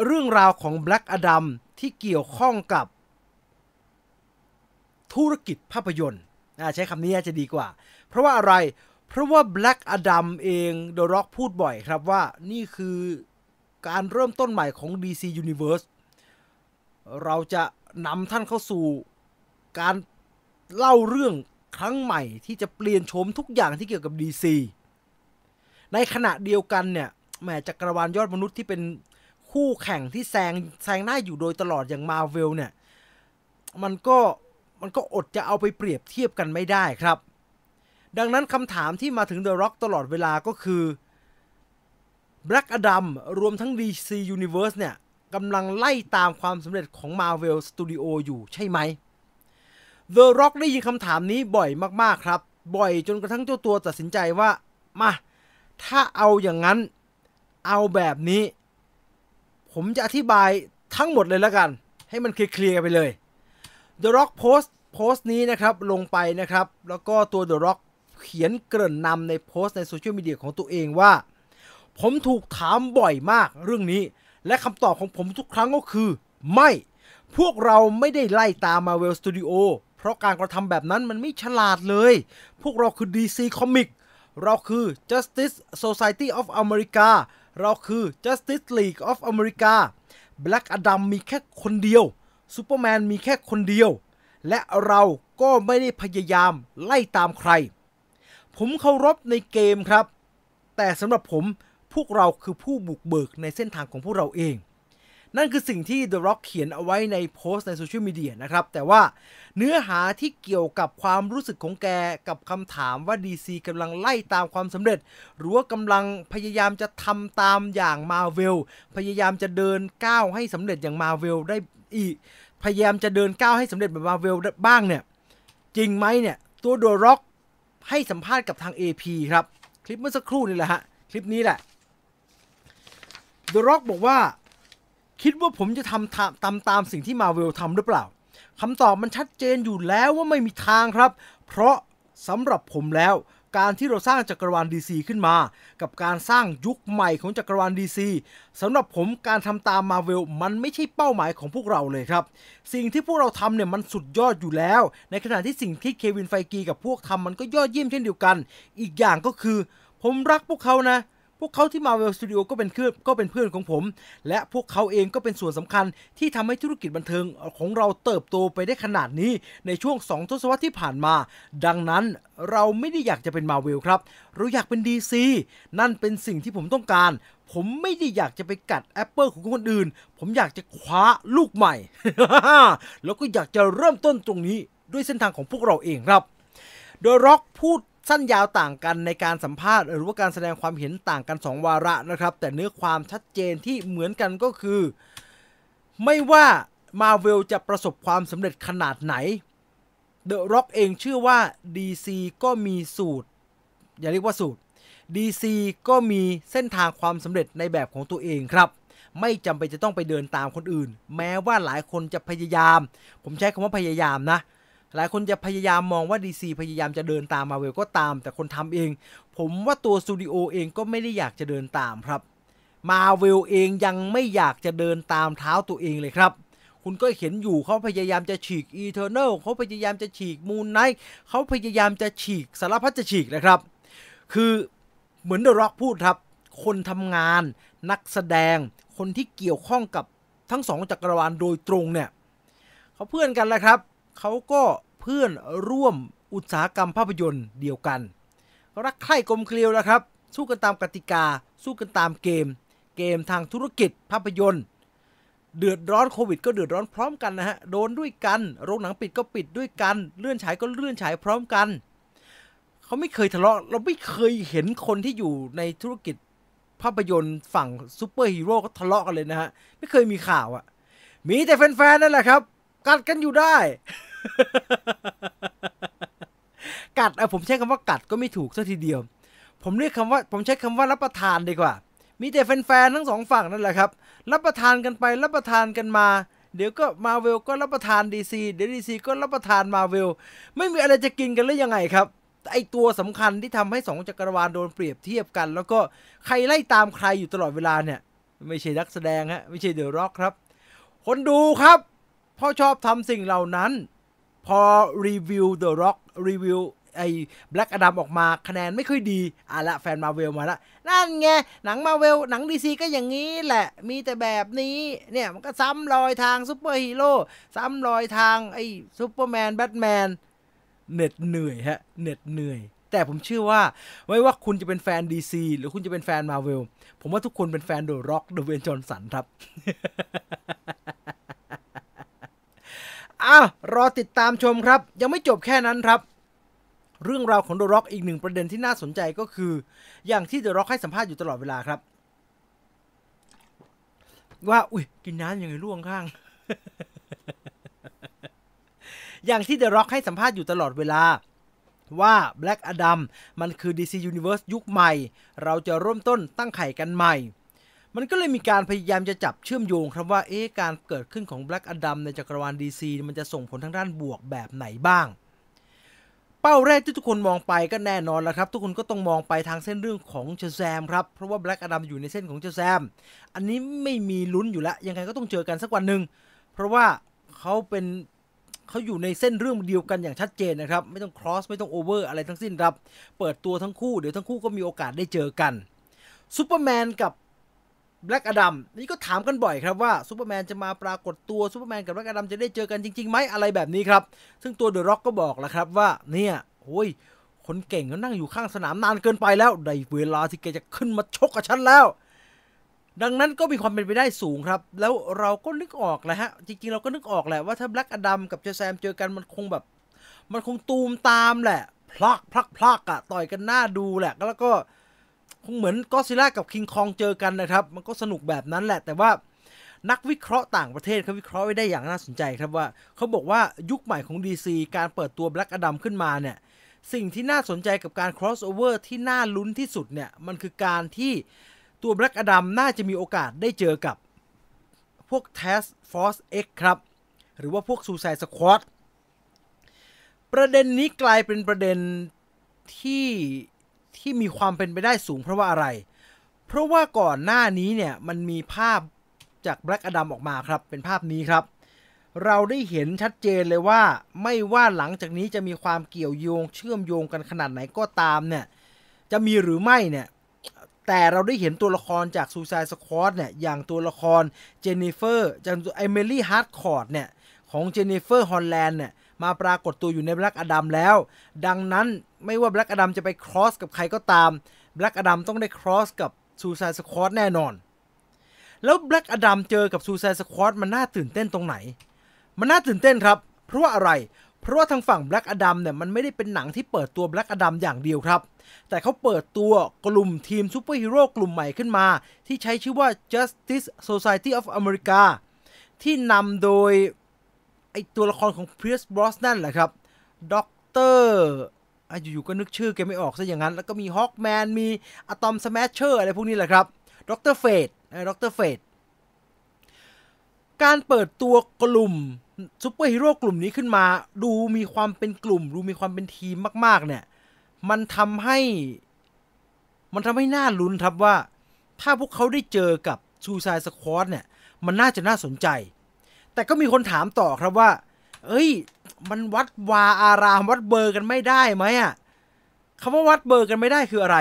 เรื่องราวของ Black Adam ที่เกี่ยวข้องกับธุรกิจภาพยนตร์ใช้คำนี้จะดีกว่า เพราะว่าอะไร เพราะว่า Black Adam เอง The Rock พูดบ่อยครับว่านี่คือการเริ่มต้นใหม่ของ DC Universe เราจะนำท่านเข้าสู่ การเล่าเรื่องครั้งใหม่ที่จะเปลี่ยนโฉมทุกอย่างที่เกี่ยวกับ DC ในขณะเดียวกันเนี่ยแหมจักรวาลยอดมนุษย์ที่เป็นคู่แข่งที่แซงแซงหน้าอยู่โดยตลอดอย่างมาเวลเนี่ย มันก็มันก็อดจะเอาไปเปรียบเทียบกันไม่ได้ครับ ดังนั้นคำถามที่มาถึง The Rock ตลอดเวลาก็คือ Black Adam รวมทั้ง DC Universe เนี่ยกำลังไล่ตามความสำเร็จของ Marvel Studio อยู่ใช่ไหม The Rock ได้ยินคำถามนี้บ่อยมากๆครับ บ่อยจนกระทั่งเจ้าตัวตัดสินใจว่า มา ถ้าเอาอย่างนั้น เอาแบบนี้ ผมจะอธิบายทั้งหมดเลยแล้วกัน ให้มันเคลียร์ไปเลย The Rock โพสต์โพสต์นี้นะครับลงไปนะครับ แล้วก็ตัว The Rock เขียนเกริ่นนำในโพสต์ในโซเชียลมีเดียของตัวเองว่า ผมถูกถามบ่อยมากเรื่องนี้ และคำตอบของผมทุกครั้งก็คือ ไม่ พวกเราไม่ได้ไล่ตาม Marvel Studio เพ ราะการกระทำแบบนั้นมันไม่ฉลาดเลย พวกเราคือ DC Comic เราคือ Justice Society of America เราคือ Justice League of America Black Adam มีแค่คนเดียว Superman มีแค่คนเดียว และเราก็ไม่ได้พยายามไล่ตามใคร ผมเคารพในเกมครับ แต่สำหรับผมพวกเราคือผู้บุกเบิกในเส้นทางของพวกเราเอง นั่นคือสิ่งที่ The Rock เขียนเอาไว้ในโพสต์ในโซเชียลมีเดียนะครับ แต่ว่าเนื้อหาที่เกี่ยวกับความรู้สึกของแกกับคำถามว่า DC กำลังไล่ตามความสำเร็จ หรือว่ากำลังพยายามจะทำตามอย่าง Marvel พยายามจะเดินก้าวให้สำเร็จอย่าง Marvel ได้อีก พยายามจะเดินก้าวให้สำเร็จแบบ Marvel บ้างเนี่ย จริงไหมเนี่ย ตัว The Rock ให้สัมภาษณ์กับทาง AP ครับ คลิปเมื่อสักครู่นี่แหละฮะ คลิปนี้แหละ The Rock บอกว่า คิดว่าผมจะทำตามตามสิ่งที่มาเวลทำหรือเปล่าคำตอบมันชัดเจนอยู่แล้วว่าไม่มีทางครับ เพราะสำหรับผมแล้วการที่เราสร้างจักรวาล DC ขึ้นมา กับการสร้างยุคใหม่ของจักรวาล DC สำหรับผมการทำตามมาเวลมันไม่ใช่เป้าหมายของพวกเราเลยครับ สิ่งที่พวกเราทำเนี่ยมันสุดยอดอยู่แล้ว ในขณะที่สิ่งที่เควินไฟกีกับพวกทำมันก็ยอดเยี่ยมเช่นเดียวกัน อีกอย่างก็คือ ผมรักพวกเขานะ พวกเขาที่ Marvel Studio ก็เป็นเพื่อนก็เป็นเพื่อนของผม และพวกเขาเองก็เป็นส่วนสำคัญที่ทำให้ธุรกิจบันเทิงของเราเติบโตไปได้ขนาดนี้ในช่วง 2 ทศวรรษที่ผ่านมา ดังนั้นเราไม่ได้อยากจะเป็น Marvel ครับ เราอยากเป็น DC นั่นเป็นสิ่งที่ผมต้องการ ผมไม่ได้อยากจะไปกัดแอปเปิลของคนอื่น ผมอยากจะคว้าลูกใหม่ แล้วก็อยากจะเริ่มต้นตรงนี้ด้วยเส้นทางของพวกเราเองครับ โดยร็อกพูด สั้นยาวต่างกันในการสัมภาษณ์ หรือว่าการแสดงความเห็นต่างกัน 2 วาระนะครับ แต่เนื้อความชัดเจนที่เหมือนกันก็คือ ไม่ว่ามาเวลจะประสบความสำเร็จขนาดไหน The Rock เองเชื่อว่า DC ก็มีสูตร อย่าเรียกว่าสูตร DC ก็มีเส้นทางความสำเร็จในแบบของตัวเองครับ ไม่จำเป็นจะต้องไปเดินตามคนอื่น แม้ว่าหลายคนจะพยายาม ผมใช้คำว่าพยายามนะ หลายคนจะพยายามมองว่า DC พยายามจะเดินตามมาเวลก็ตาม แต่คนทำเอง ผมว่าตัวสตูดิโอเองก็ไม่ได้อยากจะเดินตามครับมาเวลเองยังไม่อยากจะเดินตามเท้าตัวเองเลยครับ คุณก็เห็นอยู่เขาพยายามจะฉีก Eternal เขาพยายามจะฉีก Moon Knight เขาพยายามจะฉีกสารพัดจะฉีกนะครับ คือเหมือนเดอะร็อกพูดครับ คนทำงาน นักแสดง คนที่เกี่ยวข้องกับทั้งสองจักรวาลโดยตรงเนี่ยเขาเพื่อนกันแหละครับ เขาก็เพื่อนร่วมอุตสาหกรรมภาพยนตร์เดียวกัน รักใคร่กลมเกลียวแล้วครับ สู้กันตามกติกา สู้กันตามเกม เกมทางธุรกิจภาพยนตร์ เดือดร้อนโควิด ก็เดือดร้อนพร้อมกันนะฮะ โดนด้วยกัน โรงหนังปิดก็ปิดด้วยกัน เลื่อนฉายก็เลื่อนฉายพร้อมกัน เขาไม่เคยทะเลาะ เราไม่เคยเห็นคนที่อยู่ในธุรกิจภาพยนตร์ฝั่งซูเปอร์ฮีโร่ก็ทะเลาะกันเลยนะฮะ ไม่เคยมีข่าวอะมีแต่แฟนๆนั่นแหละครับ กัดกันอยู่ได้ กัดเอะผมใช้คำว่ากัดก็ไม่ถูกซะทีเดียว ผมเรียกคำว่า ผมใช้คำว่ารับประทานดีกว่า มีแต่แฟนๆทั้งสองฝั่งนั่นแหละครับ รับประทานกันไปรับประทานกันมา เดี๋ยวก็มาเวลก็รับประทาน DC เดี๋ยว DC ก็รับประทานมาเวลไม่มีอะไรจะกินกันหรือยังไงครับไอตัวสำคัญที่ทำให้สองจักรวาลโดนเปรียบเทียบกัน แล้วก็ใครไล่ตามใครอยู่ตลอดเวลาเนี่ย ไม่ใช่นักแสดงฮะ ไม่ใช่ The Rock ครับ คนดูครับ เพราะชอบทำสิ่งเหล่านั้น พอรีวิว The Rock รีวิวไอ้ Black Adam ออกมาคะแนนไม่ค่อยดีอะละแฟนมาเวลมาละ นั่นไง หนังมาเวลหนัง DC ก็อย่างนี้แหละ มีแต่แบบนี้ เนี่ย มันก็ซ้ำรอยทางซูเปอร์ฮีโร่ซ้ำรอยทางไอ้ซูเปอร์แมนแบทแมนเหน็ดเหนื่อยฮะเหน็ดเหนื่อย แต่ผมเชื่อว่าไม่ว่าคุณจะเป็นแฟน DC หรือคุณจะเป็นแฟนมาเวลผมว่าทุกคนเป็นแฟน The Rock ดเวย์นจอห์นสันครับ อ้าวรอติดตามชมครับ ยังไม่จบแค่นั้นครับ เรื่องราวของ The Rock อีกหนึ่งประเด็นที่น่าสนใจก็คือ อย่างที่ The Rock ให้สัมภาษณ์อยู่ตลอดเวลาครับ ว่า อุ้ยกินน้ำยังไงล่วงข้าง อย่างที่เดอะร็อกให้สัมภาษณ์อยู่ตลอดเวลาว่า Black Adam มันคือ DC Universe ยุคใหม่ เราจะริ่มต้นตั้งไข่กันใหม่ มันก็เลยมีการพยายามจะจับเชื่อมโยงครับว่าเอ๊ะการเกิดขึ้นของ Black Adam ในจักรวาล DC มันจะส่งผลทางด้านบวกแบบไหนบ้าง เป้าแรกที่ทุกคนมองไปก็แน่นอนแล้วครับ ทุกคนก็ต้องมองไปทางเส้นเรื่องของเชแซมครับ เพราะว่า Black Adam อยู่ในเส้นของเชแซมอันนี้ไม่มีลุ้นอยู่แล้วยังไงก็ต้องเจอกันสักวันหนึ่งเพราะว่าเขาเป็นเขาอยู่ในเส้นเรื่องเดียวกันอย่างชัดเจนนะครับ ไม่ต้อง cross ไม่ต้อง over อะไรทั้งสิ้นครับ เปิดตัวทั้งคู่เดี๋ยวทั้งคู่ก็มีโอกาสได้เจอกันซูเปอร์แมนกับ แบล็กอดัมนี่ก็ถามกันบ่อยครับว่าซูเปอร์แมนจะมาปรากฏตัวซูเปอร์แมนกับแบล็กอดัมจะได้เจอกันจริงๆไหมอะไรแบบนี้ครับ ซึ่งตัวเดอะร็อกก็บอกแล้วครับว่าเนี่ยโอ้ยคนเก่งเขานั่งอยู่ข้างสนามนานเกินไปแล้วได้เวลาที่แกจะขึ้นมาชกกับฉันแล้ว ดังนั้นก็มีความเป็นไปได้สูงครับ แล้วเราก็นึกออกแหละฮะ จริงๆ เราก็นึกออกแหละว่าถ้าแบล็กอดัมกับเจแซมเจอกันมันคงแบบ มันคงตูมตามแหละ พลักพลักพลักอะต่อยกันหน้าดูแหละแล้วก็ คงเหมือนก็ซิล่ากับคิงคองเจอกันนะครับ มันก็สนุกแบบนั้นแหละ แต่ว่านักวิเคราะห์ต่างประเทศเขาวิเคราะห์ไว้ได้อย่างน่าสนใจครับว่าเขาบอกว่ายุคใหม่ของ DC การเปิดตัวแบล็กอดัมขึ้นมาเนี่ย สิ่งที่น่าสนใจกับการ crossover ที่น่าลุ้นที่สุดเนี่ย มันคือการที่ตัวแบล็กอดัมน่าจะมีโอกาสได้เจอกับพวก Task Force X ครับ หรือว่าพวก Suicide Squad ประเด็นนี้กลายเป็นประเด็นที่ ที่มีความเป็นไปได้สูงเพราะว่าอะไร เพราะว่าก่อนหน้านี้เนี่ยมันมีภาพจากแบล็กอดัมออกมาครับ เป็นภาพนี้ครับ เราได้เห็นชัดเจนเลยว่า ไม่ว่าหลังจากนี้จะมีความเกี่ยวโยง เชื่อมโยงกันขนาดไหนก็ตามเนี่ย จะมีหรือไม่เนี่ยแต่เราได้เห็นตัวละครจาก Suicide Squad เนี่ย อย่างตัวละครเจนนิเฟอร์จาก Emilia Harcourt เนี่ย ของเจนนิเฟอร์ฮอลแลนด์เนี่ย มาปรากฏตัวอยู่ในแบล็กอดัมแล้ว ดังนั้นไม่ว่าแบล็กอดัมจะไป cross กับใครก็ตามแบล็กอดัมต้องได้ cross กับ Suicide Squad แน่นอน แล้วแบล็กอดัมเจอกับ Suicide Squad มันน่าตื่นเต้นตรงไหน มันน่าตื่นเต้นครับ เพราะว่าอะไร เพราะว่าทางฝั่ง Black Adam เนี่ยมันไม่ได้เป็นหนังที่เปิดตัว Black Adam อย่างเดียวครับ แต่เขาเปิดตัวกลุ่มทีมซูเปอร์ฮีโร่กลุ่มใหม่ขึ้นมา ที่ใช้ชื่อว่า Justice Society of America ที่นำโดย ไอตัวละครของ Pierce Brosnan แหละครับด็อกเตอร์อยู่ๆก็นึกชื่อแกไม่ออกซะอย่างนั้น แล้วก็มีฮอ k แมนมีอะตอมสแมชเชอร์อะไรพวกนี้แหละครับ Doctor Fate Doctor Fateการเปิดตัวกลุ่มซูเปอร์ฮีโร่กลุ่มนี้ขึ้นมา ดูมีความเป็นกลุ่ม ดูมีความเป็นทีมมาก ๆ เนี่ย มันทำให้ มันทำให้น่าลุ้นครับว่า ถ้าพวกเขาได้เจอกับ Suicide Squad เนี่ย มันน่าจะน่าสนใจ แต่ก็มีคนถามต่อครับว่า เอ้ย มันวัดวาอารามวัดเบอร์กันไม่ได้ไหมอะคำว่าวัดเบอร์กันไม่ได้คืออะไร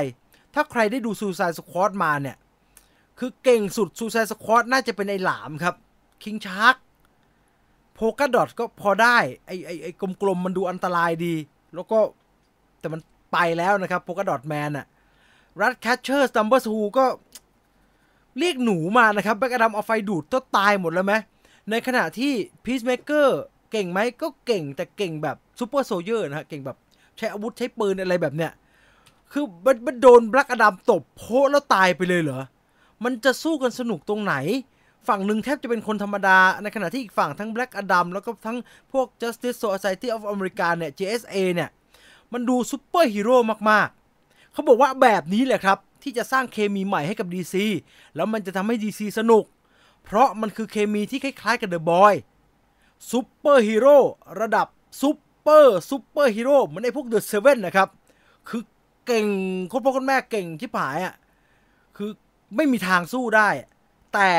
ถ้าใครได้ดู Suicide Squad มาเนี่ย คือเก่งสุดซูซายสควอตน่าจะเป็นไอ้หลามครับคิงชาร์กโพกาดอทก็พอได้ ไอไอไอกลมๆมันดูอันตรายดี แล้วก็แต่มันไปแล้วนะครับโพกาดอทแมนอะรัดแคชเชอร์สตัมเบอร์ซูก็เรียกหนูมานะครับแบ็กอดัมเอาไฟดูดก็ตายหมดแล้วไหม ในขณะที่พีซเมเกอร์เก่งไหมก็เก่งแต่เก่งแบบซูเปอร์โซเยอร์นะฮะเก่งแบบใช้อาวุธใช้ปืนอะไรแบบเนี้ยคือมันโดนแบล็กอดัมตบโพแล้วตายไปเลยเหรอ มันจะสู้กันสนุกตรงไหน ฝั่งหนึ่งแทบจะเป็นคนธรรมดา ในขณะที่อีกฝั่งทั้ง Black Adam แล้วก็ทั้งพวก Justice Society of America เนี่ย JSA เนี่ย มันดูซูเปอร์ฮีโร่มากๆ เขาบอกว่าแบบนี้แหละครับ ที่จะสร้างเคมีใหม่ให้กับ DC แล้วมันจะทำให้ DC สนุก เพราะมันคือเคมีที่คล้ายๆกับ The Boys ซูเปอร์ฮีโร่ระดับซูเปอร์ซูเปอร์ฮีโร่เหมือนไอ้พวก The Seven นะครับ คือเก่งโคตรพ่อโคตรแม่เก่งชิบหายอะคือไม่มีทางสู้ได้ แต่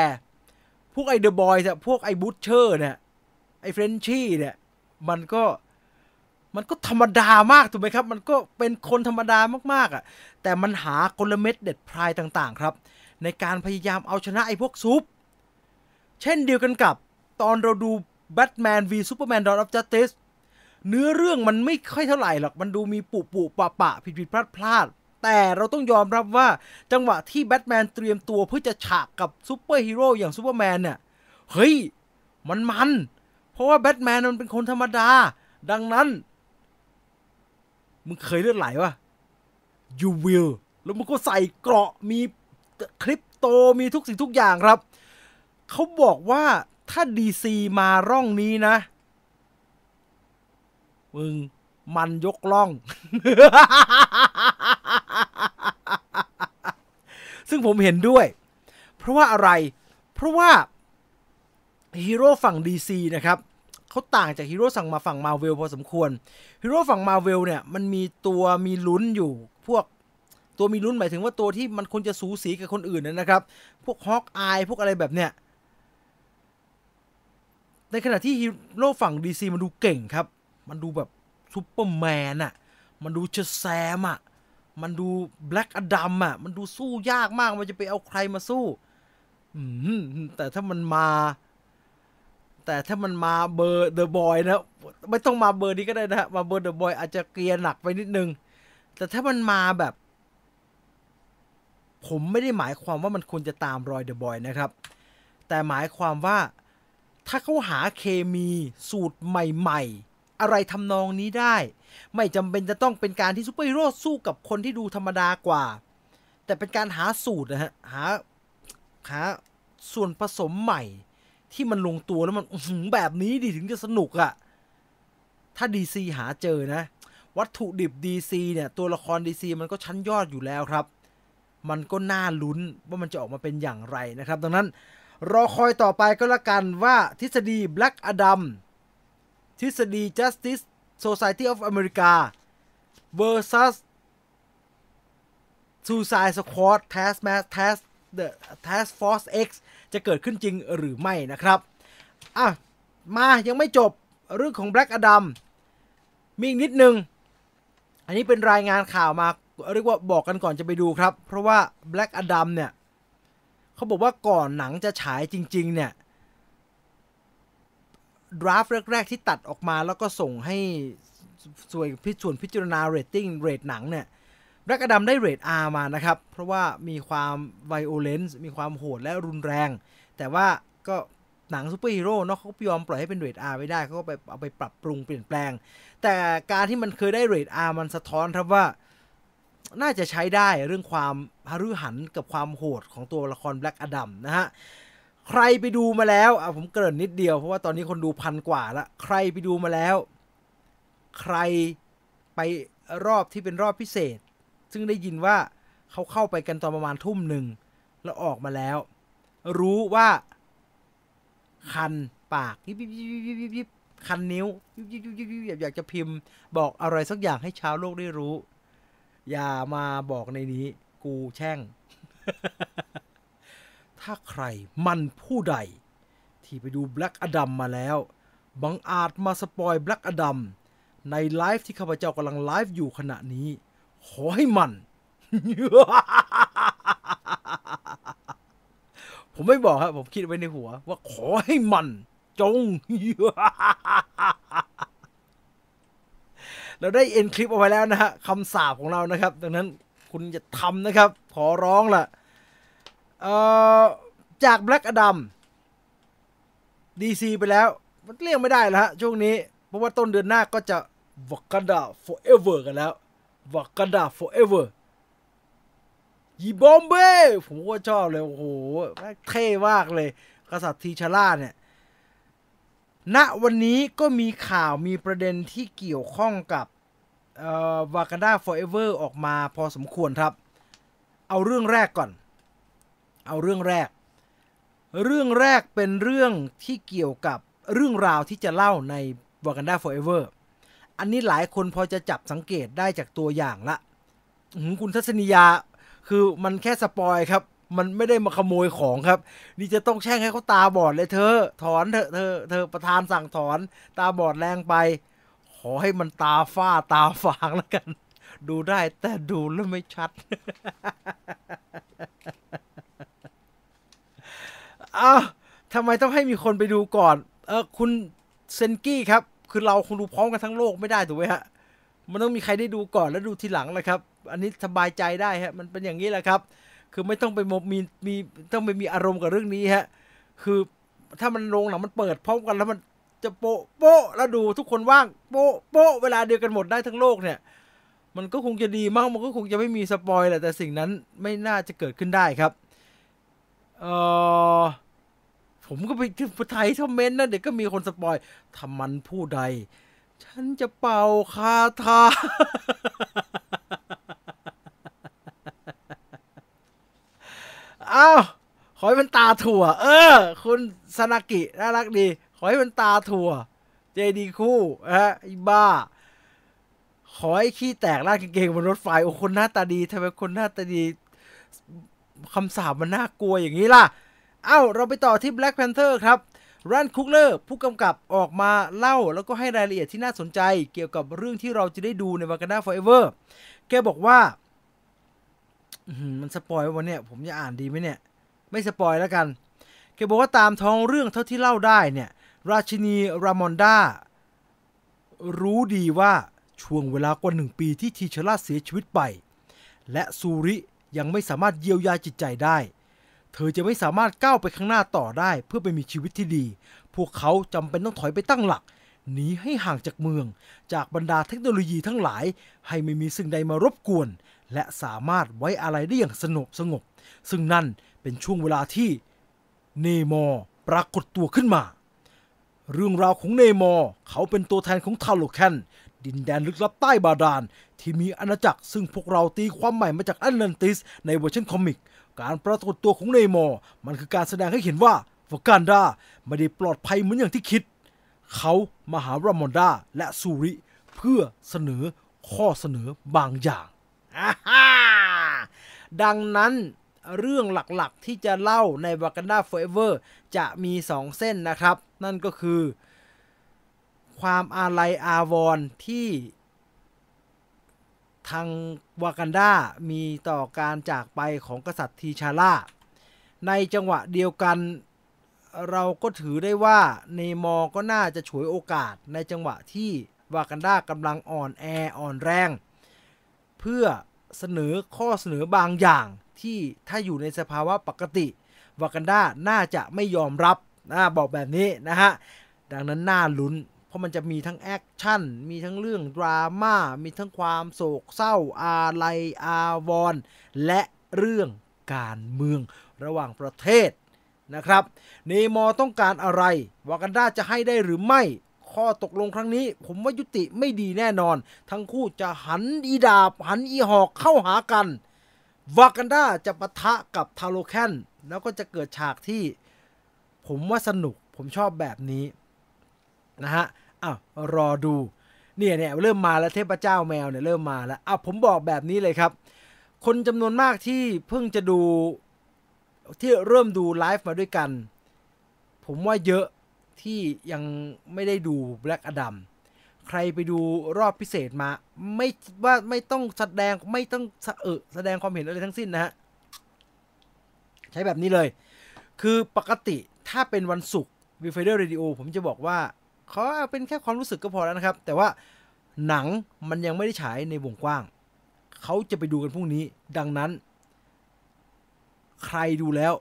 พวกไอ The Boys พวกไอ Butcher เนี่ยไอ Frenchie เนี่ยมันก็มันก็ธรรมดามากถูกไหมครับ มันก็เป็นคนธรรมดามากๆอะ่ะ แต่มันหากลเม็ดเด็ดพรายต่างๆ ครับ ในการพยายามเอาชนะไอพวก supe เช่นเดียวกันกับตอนเราดู Batman v Superman Dawn of Justice เนื้อเรื่องมันไม่ค่อยเท่าไหร่หรอก มันดูมีปุปุปะปะผิดผิดพลาดพลาด แต่เราต้องยอมรับว่าจังหวะที่แบทแมนเตรียมตัวเพื่อจะชกกับซูเปอร์ฮีโร่อย่างซูเปอร์แมนเนี่ย เฮ้ย มันมัน เพราะว่าแบทแมนมันเป็นคนธรรมดา ดังนั้น มึงเคยเลือดไหลวะ you will แล้วมึงก็ใส่เกราะมีคริปโตมีทุกสิ่งทุกอย่างครับ เขาบอกว่าถ้าดีซีมาร่องนี้นะ มึง มันยกล่อง ซึ่งผมเห็นด้วย เพราะว่าอะไร เพราะว่าฮีโร่ฝั่ง DC นะครับเขาต่างจากฮีโร่ฝั่งมาฝั่งมาร์เวลพอสมควรฮีโร่ฝั่งมาร์เวลเนี่ย มันมีตัวมีลุ้นอยู่ พวกตัวมีลุ้นหมายถึงว่าตัวที่มันควรจะสูสีกับคนอื่นนะครับ พวก Hawkeye พวกอะไรแบบเนี้ย ในขณะที่ฮีโร่ฝั่ง DC มันดูเก่งครับ มันดูแบบซูเปอร์แมนอะมันดู Shazam อะมันดูแบล็กอดัมอะมันดูสู้ยากมาก มันจะไปเอาใครมาสู้แต่ถ้ามันมา แต่ถ้ามันมาเบอร์ The Boys นะ ไม่ต้องมาเบอร์นี้ก็ได้นะ มาเบอร์ The Boys อาจจะเกลียหนักไปนิดนึง แต่ถ้ามันมาแบบ ผมไม่ได้หมายความว่ามันควรจะตามรอย The Boys นะครับ แต่หมายความว่า ถ้าเขาหาเคมีสูตรใหม่ ๆ อะไรทำนองนี้ได้ ไม่จำเป็นจะต้องเป็นการที่ซูเปอร์ฮีโร่สู้กับคนที่ดูธรรมดากว่า แต่เป็นการหาสูตรนะฮะหาหาส่วนผสมใหม่ ที่มันลงตัวแล้วมันแบบนี้ดีถึงจะสนุกอะถ้า DC หาเจอนะ วัตถุดิบ DC เนี่ย ตัวละคร DC มันก็ชั้นยอดอยู่แล้วครับ มันก็น่าลุ้นว่ามันจะออกมาเป็นอย่างไรนะครับ ดังนั้น รอคอยต่อไปก็แล้วกันว่าทฤษฎี Black Adam ทฤษฎี Justice Society of America versus Suicide Squad Task Mass Task The Task Force X จะเกิดขึ้นจริงหรือไม่นะครับ อะ มายังไม่จบเรื่องของ Black Adam มีอีกนิดนึง อันนี้เป็นรายงานข่าวมา เรียกว่าบอกกันก่อนจะไปดูครับ เพราะว่า Black Adam เนี่ย เขาบอกว่าก่อนหนังจะฉายจริง ๆ เนี่ย draft แรก ๆ ที่ตัดออกมาแล้วก็ส่งให้ส่วนพิส่วนพิจารณาเรตติ้งเรตหนังเนี่ยBlack Adam ได้เรท R มานะครับ เพราะว่ามีความ violence มีความโหดและรุนแรง แต่ว่าก็หนังซูเปอร์ฮีโร่เนาะเขายอมปล่อยให้เป็นเรท R ไม่ได้เขาก็ไปเอาไปปรับปรุงเปลี่ยนแปลง แต่การที่มันเคยได้เรท R มันสะท้อนครับว่า น่าจะใช้ได้เรื่องความฮารุหันกับความโหดของตัวละคร Black Adam นะฮะ ใครไปดูมาแล้วอะผมเกริ่นนิดเดียวเพราะว่าตอนนี้คนดูพันกว่าละ ใครไปดูมาแล้ว ใครไปรอบที่เป็นรอบพิเศษ ซึ่งได้ยินว่าเขาเข้าไปกันตอนประมาณทุ่มหนึ่ง แล้วออกมาแล้ว รู้ว่าคันปากยิบยิบยิบยิบยิบยิบคันนิ้วยิบยิบยิบยิบยิบอยากจะพิมพ์ บอกอะไรสักอย่างให้ชาวโลกได้รู้ อย่ามาบอกในนี้ กูแช่ง ถ้าใครมันผู้ใด ที่ไปดู Black Adam มาแล้ว บังอาจมาสปอย Black Adam ในไลฟ์ที่ข้าพเจ้ากำลังไลฟ์อยู่ขณะนี้ ขอให้มัน ผมไม่บอกครับ ผมคิดไว้ในหัว ว่าขอให้มัน จง เราได้เอ็นคลิปเอาไว้แล้วนะฮะคำสาปของเรานะครับ ดังนั้นคุณจะทำนะครับ ขอร้องล่ะเอ่อจาก Black Adam DC ไปแล้ว มันเรียกไม่ได้แล้วฮะช่วงนี้ เพราะว่าต้นเดือนหน้าก็จะ Wakanda Forever กันแล้ว Wakanda Forever ยีบอมเบ้ผมก็ชอบเลย โอ้โหเท่มากเลย กษัตริย์ทีชาร่าเนี่ย ณวันนี้ก็มีข่าวมีประเด็นที่เกี่ยวข้องกับเอ่อ Wakanda Forever ออกมาพอสมควรครับ เอาเรื่องแรกก่อน เอาเรื่องแรก เรื่องแรกเป็นเรื่องที่เกี่ยวกับเรื่องราวที่จะเล่าใน Wakanda Forever อันนี้หลายคนพอจะจับสังเกตได้จากตัวอย่างละ คุณทัศนียา คือมันแค่สปอยครับ มันไม่ได้มาขโมยของครับ นี่จะต้องแช่งให้เขาตาบอดเลยเธอ ถอนเถอเธอเธอประธานสั่งถอนตาบอดแรงไป ขอให้มันตาฝ้าตาฟางแล้วกัน ดูได้แต่ดูแล้วไม่ชัด อ้าวทำไมต้องให้มีคนไปดูก่อน เออคุณเซนกี้ครับ คือเราคงดูพร้อมกันทั้งโลกไม่ได้ถูกไหมฮะ มันต้องมีใครได้ดูก่อนแล้วดูทีหลังแหละครับ อันนี้สบายใจได้ฮะ มันเป็นอย่างนี้แหละครับ คือไม่ต้องไปมีมีต้องไปมีอารมณ์กับเรื่องนี้ฮะ คือถ้ามันโรงหนังมันเปิดพร้อมกันแล้วมันจะโปะโปะแล้วดูทุกคนว่างโปะโปะเวลาเดียวกันหมดได้ทั้งโลกเนี่ย มันก็คงจะดีมากมันก็คงจะไม่มีสปอยแหละแต่สิ่งนั้นไม่น่าจะเกิดขึ้นได้ครับเออผมก็ไปไทยคอมเมนต์นะเดี๋ยวก็มีคนสปอยทำมันผู้ใด ฉันจะเป่าคาถา อ้าวขอให้มันตาถั่ว เออ คุณสนากิน่ารักดี ขอให้มันตาถั่ว เจดีคู่นะฮะอ้บ้า ขอให้ขี้แตกลากกางเกงบนรถไฟโอ้คนหน้าตาดีทำไมคนหน้าตาดีคำสาปมันน่ากลัวอย่างนี้ล่ะ เอ้า เราไปต่อที่ Black Panther ครับรันคุกเลอร์ผู้กำกับออกมาเล่าแล้วก็ให้รายละเอียดที่น่าสนใจ เกี่ยวกับเรื่องที่เราจะได้ดูใน Wakanda Forever แกบอกว่า มันสปอยวันเนี้ยผมจะอ่านดีไหมเนี่ย ไม่สปอยแล้วกันแกบอกว่าตามท้องเรื่องเท่าที่เล่าได้เนี่ย ราชินีรามอนดารู้ดีว่าช่วงเวลากว่าหนึ่งปีที่ทีชราเสียชีวิตไป และซูริยังไม่สามารถเยียวยาจิตใจได้ เธอจะไม่สามารถก้าวไปข้างหน้าต่อได้ เพื่อไปมีชีวิตที่ดี พวกเขาจำเป็นต้องถอยไปตั้งหลักหนีให้ห่างจากเมือง จากบรรดาเทคโนโลยีทั้งหลาย ให้ไม่มีสิ่งใดมารบกวน และสามารถไว้อาลัยได้อย่างสงบสงบ ซึ่งนั่นเป็นช่วงเวลาที่ Namor ปรากฏตัวขึ้นมา เรื่องราวของ Namor เขาเป็นตัวแทนของ Talokan ดินแดนลึกลับใต้บาดาล ที่มีอาณาจักรซึ่งพวกเราตีความใหม่มาจากแอตแลนติส ในเวอร์ชัน comic การปรากฏตัวของ Namor มันคือการแสดงให้เห็นว่าวากันดาไม่ได้ปลอดภัยเหมือนอย่างที่คิด เขามาหารามอนดาและซูริ เพื่อเสนอข้อเสนอบางอย่าง ดังนั้นเรื่องหลักๆที่จะเล่าใน Wakanda Forever จะมี 2 เส้นนะครับ นั่นก็คือ ความอาลัยอาวรณ์ที่ทางวากันดามีต่อการจากไปของกษัตริย์ทีชาร่า ในจังหวะเดียวกันเราก็ถือได้ว่า Namor ก็น่าจะฉวยโอกาสในจังหวะที่วากันดากำลังอ่อนแออ่อนแรง เพื่อเสนอข้อเสนอบางอย่างที่ถ้าอยู่ในสภาวะปกติวากันดาน่าจะไม่ยอมรับนะบอกแบบนี้นะฮะ ดังนั้นน่าลุ้น เพราะมันจะมีทั้งแอคชั่น มีทั้งเรื่องดราม่า มีทั้งความโศกเศร้าอาลัยอาวรณ์และเรื่องการเมืองระหว่างประเทศนะครับ เนมอต้องการอะไรวากันดาจะให้ได้หรือไม่ ข้อตกลงครั้งนี้ ผมว่ายุติไม่ดีแน่นอน ทั้งคู่จะหันอีดาบหันอีหอกเข้าหากันวากันดาจะปะทะกับทาโลแคนแล้วก็จะเกิดฉากที่ ผมว่าสนุกผมชอบแบบนี้นะฮะอ้าวรอดูเนี่ยเนี่ยเริ่มมาแล้วเทพเจ้าแมวเนี่ยเริ่มมาแล้วอ้าวผมบอกแบบนี้เลยครับ คนจำนวนมากที่เพิ่งจะดูที่เริ่มดูไลฟ์มาด้วยกัน ผมว่าเยอะ ที่ยังไม่ได้ดู Black Adam ใครไปดูรอบพิเศษมา ไม่ว่าไม่ต้องแสดงไม่ต้องเออแสดงความเห็นอะไรทั้งสิ้นนะฮะ ใช้แบบนี้เลย คือปกติถ้าเป็นวันศุกร์วีไฟเดอร์เรดิโอผมจะบอกว่าเขาเป็นแค่ความรู้สึกก็พอแล้วนะครับ แต่ว่าหนังมันยังไม่ได้ฉายในวงกว้าง เขาจะไปดูกันพรุ่งนี้ ดังนั้น ใครดูแล้ว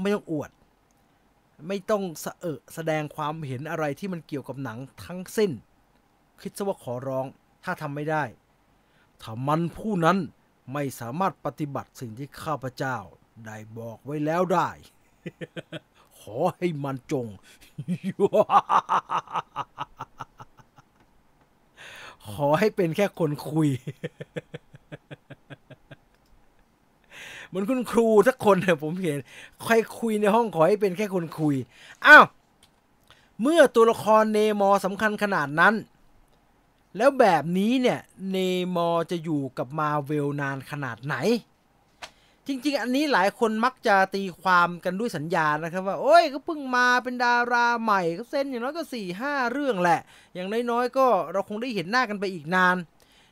ไม่ต้องอวด ไม่ต้องสะเออะแสดงความเห็นอะไรที่มันเกี่ยวกับหนังทั้งสิ้น คิดซะว่าขอร้องถ้าทำไม่ได้ ถ้ามันผู้นั้นไม่สามารถปฏิบัติสิ่งที่ข้าพเจ้าได้บอกไว้แล้วได้ ขอให้มันจง ขอให้เป็นแค่คนคุย มือนคุณครูสักคนเนี่ยผมเห็นใครคุยในห้องขอให้เป็นแค่คนคุยอ้าวเมื่อตัวละครเนมอสำคัญขนาดนั้น แล้วแบบนี้เนี่ย Namor จะอยู่กับมาเวลนานขนาดไหน จริง ๆ อันนี้หลายคนมักจะตีความกันด้วยสัญญานะครับว่า โอ้ยก็เพิ่งมาเป็นดาราใหม่ก็เซ็นอย่างน้อยก็สี่ห้าเรื่องแหละ อย่างน้อยๆก็เราคงได้เห็นหน้ากันไปอีกนาน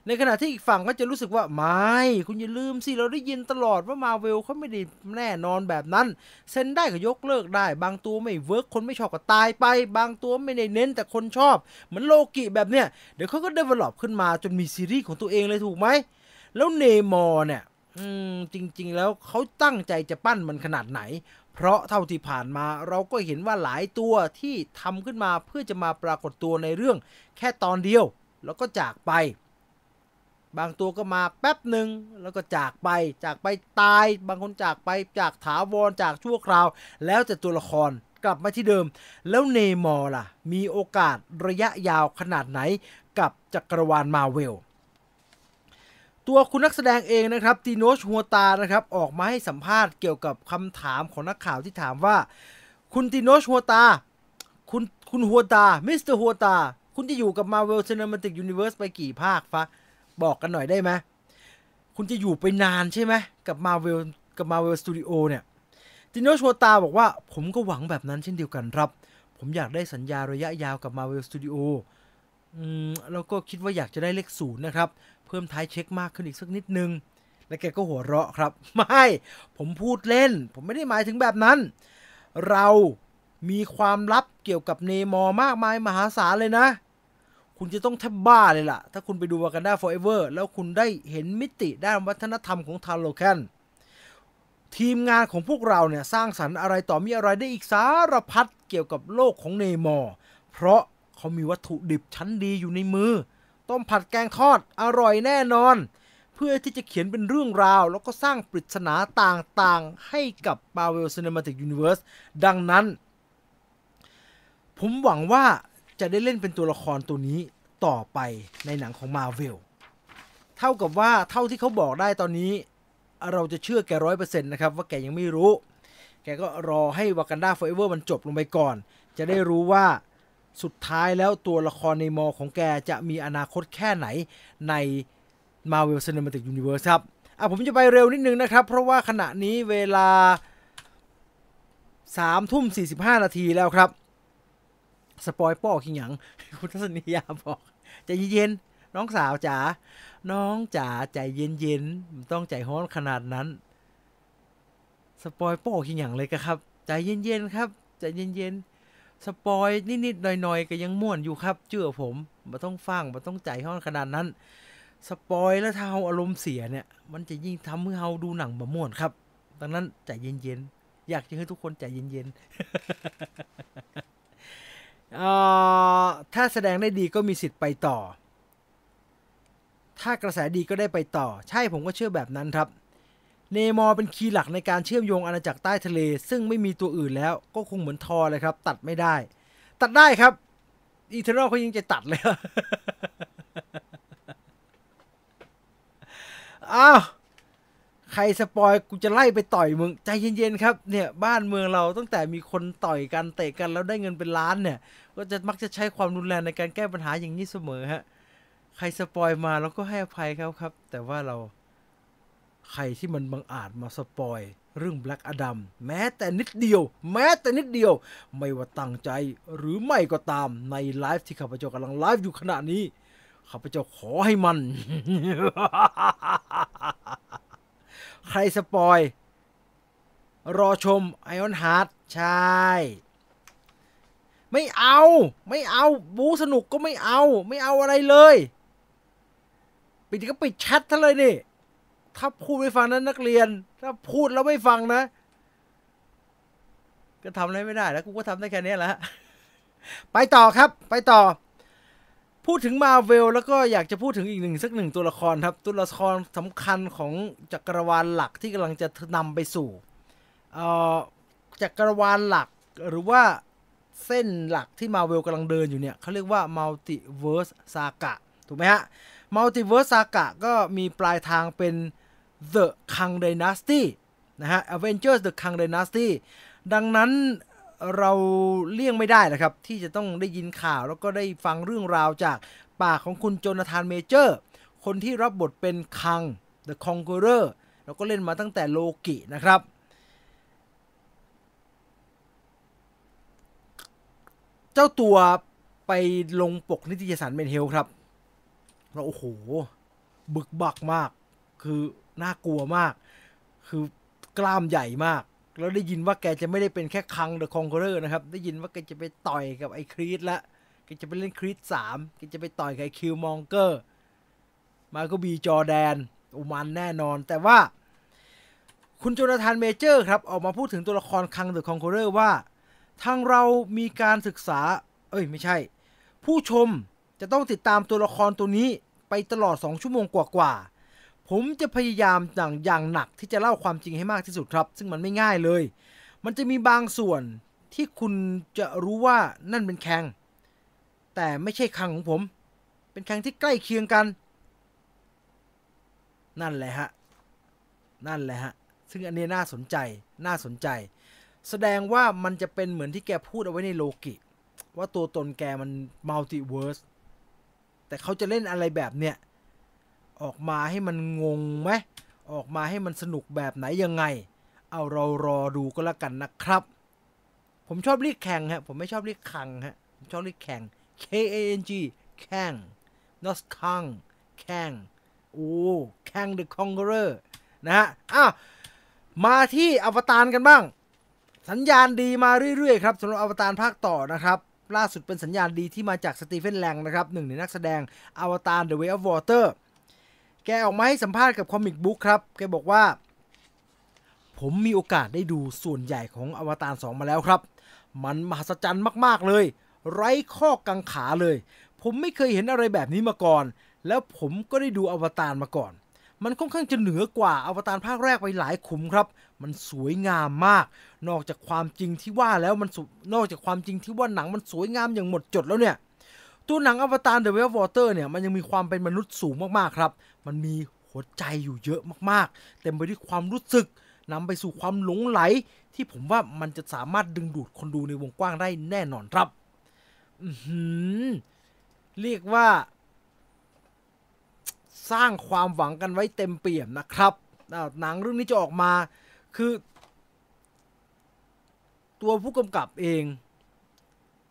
ในขณะที่อีกฝั่งก็จะรู้สึกว่าไม่คุณอย่าลืมสิ เราได้ยินตลอดว่ามาเวลเขาไม่ได้แน่นอนแบบนั้น เซ็นได้ก็ยกเลิกได้ บางตัวไม่ work คนไม่ชอบก็ตายไป บางตัวไม่ได้เน้นแต่คนชอบ เหมือนโลกิแบบเนี้ย เดี๋ยวเขาก็ develop ขึ้นมาจนมีซีรีส์ของตัวเองเลยถูกไหม แล้ว Namor เนี่ยจริงๆแล้วเขาตั้งใจจะปั้นมันขนาดไหน เพราะเท่าที่ผ่านมาเราก็เห็นว่าหลายตัวที่ทำขึ้นมาเพื่อจะมาปรากฏตัวในเรื่องแค่ตอนเดียว แล้วก็จากไป บางตัวก็มาแป๊บหนึ่งแล้วก็จากไปจากไปตาย บางคนจากไปจากถาวรจากชั่วคราว แล้วแต่ตัวละครกลับมาที่เดิม แล้ว Namor ล่ะ มีโอกาสระยะยาวขนาดไหนกับจักรวาลมาเวล ตัวคุณนักแสดงเองนะครับ Tenoch Huerta นะครับออกมาให้สัมภาษณ์เกี่ยวกับคำถามของนักข่าวที่ถามว่า คุณ Tenoch Huerta คุณคุณ Huerta mister Huerta คุณจะอยู่กับ Marvel Cinematic Universe ไปกี่ภาคฟะ บอกกันหน่อยได้ไหมคุณจะอยู่ไปนานใช่ไหมกับ Marvel กับ Marvel Studio เนี่ยตินโนชัวตาบอกว่าผมก็หวังแบบนั้นเช่นเดียวกันครับ ผมอยากได้สัญญาระยะยาวกับ Marvel Studio อืมแล้วก็คิดว่าอยากจะได้เลขศูนย์นะครับ เพิ่มท้ายเช็คมากขึ้นอีกสักนิดนึง แล้วแกก็หัวเราะครับ ไม่ ผมพูดเล่น ผมไม่ได้หมายถึงแบบนั้น เรามีความลับเกี่ยวกับเนมอมากมายมหาศาลเลยนะ คุณจะต้องแทบบ้าเลยล่ะ ถ้าคุณไปดู Wakanda Forever แล้วคุณได้เห็นมิติด้านวัฒนธรรมของ Talokan ทีมงานของพวกเราเนี่ย สร้างสรรค์อะไรต่อมีอะไรได้อีกสารพัดเกี่ยวกับโลกของ Namor เพราะเขามีวัตถุดิบชั้นดีอยู่ในมือ ต้มผัดแกงทอดอร่อยแน่นอน เพื่อที่จะเขียนเป็นเรื่องราว แล้วก็สร้างปริศนาต่างๆ ให้กับ Marvel Cinematic Universe ดังนั้น ผมหวังว่า จะได้เล่นเป็นตัวละครตัวนี้ต่อไปในหนังของ Marvel เท่ากับว่าเท่าที่เขาบอกได้ตอนนี้ เราจะเชื่อแกร้อยเปอร์เซ็นต์นะครับว่าแกยังไม่รู้ แกก็รอให้ Wakanda Forever มันจบลงไปก่อน จะได้รู้ว่าสุดท้ายแล้วตัวละครในมอของแกจะมีอนาคตแค่ไหนใน Marvel Cinematic Universe ครับ อะผมจะไปเร็วนิดนึงนะครับ เพราะว่าขณะนี้เวลาสามทุ่มสี่สิบห้านาทีแล้วครับ spoil ป้อขิงหยังคุณทัศนียาบอกใจเย็นๆน้องสาวจ๋าน้องจ๋าใจเย็นๆไม่ต้องใจฮ้อนขนาดนั้น spoil ป้อขิงหยังเลยกะครับ ใจเย็นๆครับ ใจเย็นๆ spoil นิดๆหน่อยๆก็ยังม่วนอยู่ครับเชื่อผมไม่ต้องฟังไม่ต้องใจฮ้อนขนาดนั้น spoil แล้วถ้าเฮาอารมณ์เสียเนี่ย มันจะยิ่งทำให้เฮาดูหนังบ่ม่วนครับ ดังนั้นใจเย็นๆอยากจะให้ทุกคนใจเย็นๆเอ่อ ถ้าแสดงได้ดีก็มีสิทธิ์ไปต่อ ถ้ากระแสดีก็ได้ไปต่อ ใช่ผมก็เชื่อแบบนั้นครับ Namor เป็น key หลักในการเชื่อมโยงอาณาจักรใต้ทะเล ซึ่งไม่มีตัวอื่นแล้วก็คงเหมือนทอเลยครับ ตัดไม่ได้ ตัดได้ครับ Eternal เขายังจะตัดเลยอ้าว ใคร spoil กูจะไล่ไปต่อยมึงใจเย็นๆครับเนี่ยบ้านเมืองเราตั้งแต่มีคนต่อยกันเตะกันแล้วได้เงินเป็นล้านเนี่ย ก็จะมักจะใช้ความรุนแรงในการแก้ปัญหาอย่างนี้เสมอฮะใคร spoil มาเราก็ให้อภัยเขาครับ แต่ว่าเราใครที่มันบังอาจมา spoil เรื่อง Black Adam แม้แต่นิดเดียว แม้แต่นิดเดียว ไม่ว่าตั้งใจหรือไม่ก็ตามในไลฟ์ที่ข้าพเจ้ากำลังไลฟ์อยู่ขณะนี้ข้าพเจ้าขอให้มัน ใคร spoil รอชม Ironheart ใช่ ไม่เอา ไม่เอาบูสนุกก็ไม่เอา ไม่เอาอะไรเลยปิดก็ปิดแชทซะเลยนี่ ถ้าพูดไม่ฟังนั้นนักเรียน ถ้าพูดแล้วไม่ฟังนะ ก็ทำอะไรไม่ได้แล้วกูก็ทำได้แค่นี้แหละไปต่อครับ ไปต่อ พูดถึงมาเวลแล้วก็อยากจะพูดถึงอีกหนึ่งสักหนึ่งตัวละครครับ ตัวละครสำคัญของจักรวาลหลักที่กำลังจะนำไปสู่เอ่อจักรวาลหลักหรือว่าเส้นหลักที่มาเวลกำลังเดินอยู่เนี่ยเขาเรียกว่า Multiverse Saga ถูกไหมฮะ Multiverse Saga ก็มีปลายทางเป็น The Kang Dynasty นะฮะ Avengers The Kang Dynasty ดังนั้น เราเลี่ยงไม่ได้นะครับ ที่จะต้องได้ยินข่าวแล้วก็ได้ฟังเรื่องราวจากปากของคุณโจนาธานเมเจอร์ คนที่รับบทเป็นคัง The Conqueror แล้วก็เล่นมาตั้งแต่โลกินะครับเจ้าตัวไปลงปกนิตยสารเมนเฮลครับแล้วโอ้โห บึกบักมาก คือน่ากลัวมาก คือกล้ามใหญ่มาก แล้วได้ยินว่าแกจะไม่ได้เป็นแค่ Kang the Conqueror นะครับ ได้ยินว่าแกจะไปต่อยกับไอ้ Creed ละแกจะไปเล่น Creed สามแกจะไปต่อยกับไอ้ Killmonger Michael B. Jordan อุมันแน่นอน แต่ว่า คุณ Jonathan Majors ครับ ออกมาพูดถึงตัวละคร Kang the Conqueror ว่า ทางเรามีการศึกษา เอ้ยไม่ใช่ ผู้ชมจะต้องติดตามตัวละครตัวนี้ไปตลอด 2 ชั่วโมงกว่าๆ ผมจะพยายามอย่างอย่างหนักที่จะเล่าความจริงให้มากที่สุดครับ ซึ่งมันไม่ง่ายเลย มันจะมีบางส่วนที่คุณจะรู้ว่านั่นเป็นแคงแต่ไม่ใช่คังของผม เป็นแคงที่ใกล้เคียงกัน นั่นแหละฮะ นั่นแหละฮะ ซึ่งอันนี้น่าสนใจ น่าสนใจ แสดงว่ามันจะเป็นเหมือนที่แกพูดเอาไว้ในโลกิ ว่าตัวตนแกมันมัลติเวิร์ส แต่เขาจะเล่นอะไรแบบเนี้ย ออกมาให้มันงงไหมออกมาให้มันสนุกแบบไหนยังไง เอาเรารอดูก็แล้วกันนะครับ ผมชอบเรียกแข่งฮะผมไม่ชอบเรียกคังฮะผมชอบเรียกแข่ง K A N G แข่ง not คังแข่งโอ้แข่ง the conqueror นะฮะอ้าวมาที่อวตารกันบ้าง สัญญาณดีมาเรื่อยๆครับสำหรับอวตารภาคต่อนะครับล่าสุดเป็นสัญญาณดีที่มาจากสตีเฟนแลงนะครับหนึ่งในนักแสดงอวตาร The Way of Water แกออกมาให้สัมภาษณ์กับคอมิกบุ๊กครับ แกบอกว่า ผมมีโอกาสได้ดูส่วนใหญ่ของอวตาร2 มาแล้วครับ มันมหัศจรรย์มากๆเลย ไร้ข้อกังขาเลย ผมไม่เคยเห็นอะไรแบบนี้มาก่อน แล้วผมก็ได้ดูอวตารมาก่อน มันค่อนข้างจะเหนือกว่าอวตารภาคแรกไปหลายขุมครับ มันสวยงามมาก นอกจากความจริงที่ว่าแล้วมันนอกจากความจริงที่ว่าหนังมันสวยงามอย่างหมดจดแล้วเนี่ยตัวหนังอวตาร The Way of Water เนี่ยมันยังมีความเป็นมนุษย์สูงมากๆครับ มันมีหัวใจอยู่เยอะมากๆ เต็มไปด้วยความรู้สึกนำไปสู่ความหลงไหล ที่ผมว่ามันจะสามารถดึงดูดคนดูในวงกว้างได้แน่นอนครับอือเรียกว่า สร้างความหวังกันไว้เต็มเปี่ยมนะครับหนังเรื่องนี้จะออกมาคือ ตัวผู้กำกับเอง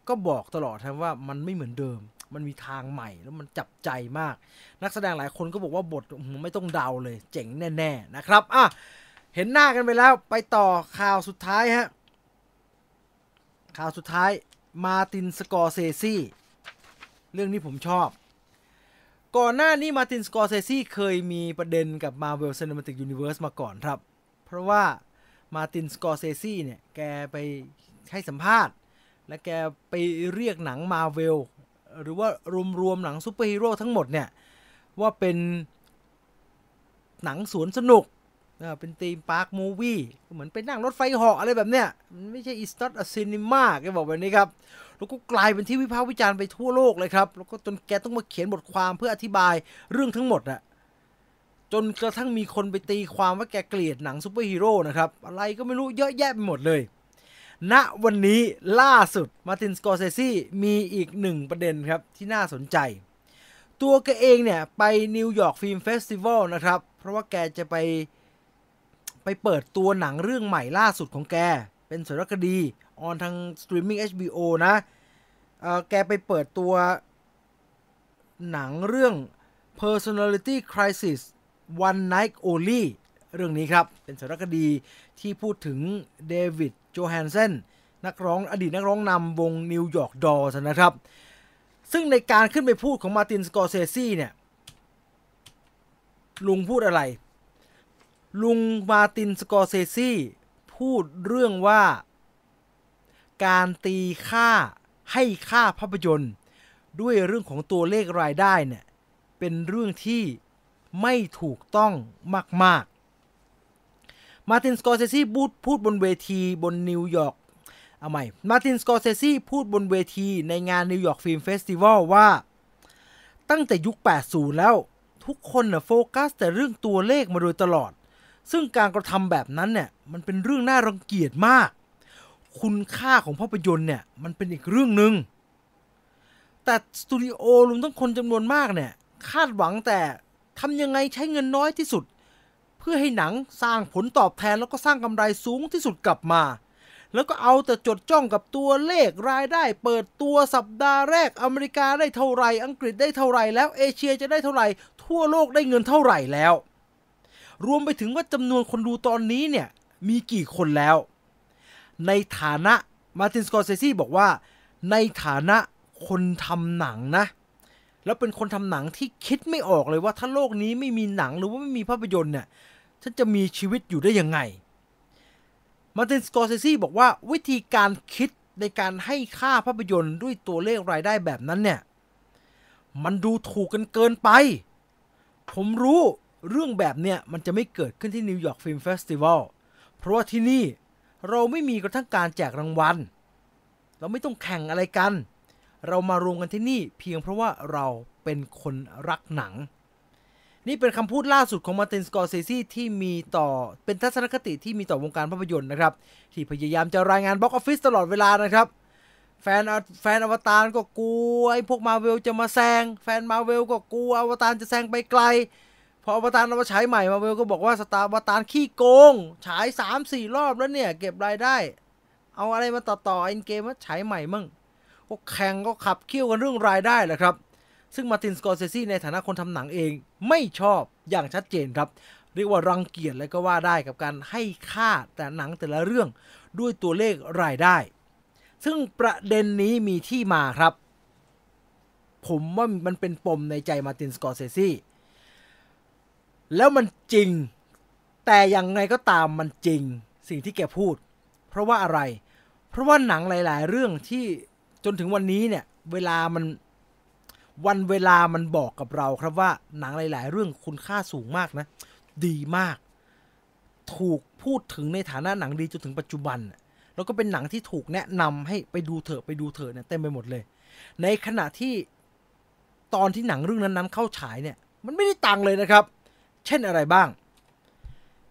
ก็บอกตลอดนะว่ามันไม่เหมือนเดิม มันมีทางใหม่แล้วมันจับใจมาก นักแสดงหลายคนก็บอกว่าบทไม่ต้องเดาเลย เจ๋งแน่ๆนะครับอะเห็นหน้ากันไปแล้วไปต่อข่าวสุดท้ายฮะข่าวสุดท้ายมาตินสกอร์เซซี่เรื่องนี้ผมชอบ ก่อนหน้านี้มาตินสกอร์เซซี่เคยมีประเด็นกับ Marvel Cinematic Universe มาก่อนครับ เพราะว่ามาตินสกอร์เซซี่เนี่ย แกไปให้สัมภาษณ์ และแกไปเรียกหนังมาเวล หรือว่ารวมๆหนังซูเปอร์ฮีโร่ทั้งหมดเนี่ย ว่าเป็นหนังสวนสนุกเป็น theme park movie เหมือนไปนั่งรถไฟเหาะอะไรแบบเนี้ยมันไม่ใช่ it's not a cinema แกบอกแบบนี้ครับ แล้วก็กลายเป็นที่วิพากษ์วิจารณ์ไปทั่วโลกเลยครับ แล้วก็จนแกต้องมาเขียนบทความเพื่ออธิบายเรื่องทั้งหมดอะจนกระทั่งมีคนไปตีความว่าแกเกลียดหนังซูเปอร์ฮีโร่นะครับ อะไรก็ไม่รู้เยอะแยะไปหมดเลย ณวันนี้ล่าสุดมาตินสกอร์เซซี่มีอีกหนึ่งประเด็นครับ ที่น่าสนใจ ตัวแกเองเนี่ย ไป New York Film Festival นะครับ เพราะว่าแกจะไปไปเปิดตัวหนังเรื่องใหม่ล่าสุดของแก เป็นสารคดี ออนทางสตรีมมิ่ง HBO นะแกไปเปิดตัวหนังเรื่อง Personality Crisis One Night Only เรื่องนี้ครับ เป็นสารคดีที่พูดถึงเดวิด โจแฮนเซนนักร้องอดีตนักร้องนำวง New York Dolls นะครับ ซึ่งในการขึ้นไปพูดของมาตินสกอร์เซซี่เนี่ยลุงพูดอะไร ลุงมาตินสกอร์เซซี่พูดเรื่องว่า การตีค่าให้ค่าภาพยนตร์ ด้วยเรื่องของตัวเลขรายได้เนี่ยเป็นเรื่องที่ไม่ถูกต้องมาก มาตินสกอร์เซซี่พูดพูดบนเวทีบนนิวยอร์กเอาใหม่มาตินสกอร์เซซี่พูดบนเวทีในงาน New York Film Festival ว่า ตั้งแต่ยุค 80 แล้ว ทุกคนน่ะโฟกัสแต่เรื่องตัวเลขมาโดยตลอด ซึ่งการกระทำแบบนั้นเนี่ยมันเป็นเรื่องน่ารังเกียจมาก คุณค่าของภาพยนตร์เนี่ยมันเป็นอีกเรื่องหนึ่งแต่สตูดิโอรวมทั้งคนจำนวนมากเนี่ยคาดหวังแต่ทำยังไงใช้เงินน้อยที่สุด เพื่อให้หนังสร้างผลตอบแทนแล้วก็สร้างกำไรสูงที่สุดกลับมา แล้วก็เอาแต่จดจ้องกับตัวเลขรายได้เปิดตัวสัปดาห์แรกอเมริกาได้เท่าไหร่อังกฤษได้เท่าไหร่แล้วเอเชียจะได้เท่าไหร่ทั่วโลกได้เงินเท่าไหร่แล้ว รวมไปถึงว่าจำนวนคนดูตอนนี้เนี่ยมีกี่คนแล้ว ในฐานะมาตินสกอร์เซซี่บอกว่า ในฐานะคนทำหนังนะ แล้วเป็นคนทำหนังที่คิดไม่ออกเลยว่าถ้าโลกนี้ไม่มีหนังหรือว่าไม่มีภาพยนตร์เนี่ย ฉันจะมีชีวิตอยู่ได้ยังไง มาตินสกอร์เซซี่บอกว่าวิธีการคิดในการให้ค่าภาพยนตร์ด้วยตัวเลขรายได้แบบนั้นเนี่ย มันดูถูกกันเกินไป ผมรู้เรื่องแบบเนี้ยมันจะไม่เกิดขึ้นที่ New York Film Festival เพราะว่าที่นี่เราไม่มีกระทั่งการแจกรางวัล เราไม่ต้องแข่งอะไรกัน เรามารวมกันที่นี่เพียงเพราะว่าเราเป็นคนรักหนัง นี่เป็นคำพูดล่าสุดของมาตินสกอร์เซซีที่มีต่อเป็นทัศนคติที่มีต่อวงการภาพยนตร์นะครับ ที่พยายามจะรายงาน box office ตลอดเวลานะครับ แฟนแฟนอวตารก็กลัวไอ้พวกมาเวลจะมาแซง แฟนมาเวลก็กลัวอวตารจะแซงไปไกล พออวตารเอามาฉายใหม่มาเวลก็บอกว่าสตาร์อวตารขี้โกง ฉายสามสี่รอบแล้วเนี่ย เก็บรายได้ เอาอะไรมาต่อต่อ Endgame ว่าฉายใหม่มั่งก็แข่งก็ขับเคี่ยวกันเรื่องรายได้แหละครับ ซึ่งมาตินสกอร์เซซีในฐานะคนทำหนังเองไม่ชอบอย่างชัดเจนครับ เรียกว่ารังเกียจเลยก็ว่าได้กับการให้ค่าแต่หนังแต่ละเรื่องด้วยตัวเลขรายได้ ซึ่งประเด็นนี้มีที่มาครับ ผมว่ามันเป็นปมในใจมาตินสกอร์เซซีแล้วมันจริง แต่ยังไงก็ตามมันจริงสิ่งที่แกพูด เพราะว่าอะไร เพราะว่าหนังหลาย ๆ เรื่องที่จนถึงวันนี้เนี่ย เวลามัน วันเวลามันบอกกับเราครับว่าหนังหลาย ๆ เรื่องคุณค่าสูงมากนะ ดีมาก ถูกพูดถึงในฐานะหนังดีจนถึงปัจจุบัน แล้วก็เป็นหนังที่ถูกแนะนำให้ไปดูเถอะไปดูเถอะเนี่ยเต็มไปหมดเลย ในขณะที่ตอนที่หนังเรื่องนั้น ๆ เข้าฉายเนี่ย มันไม่ได้ตังเลยนะครับ เช่นอะไรบ้าง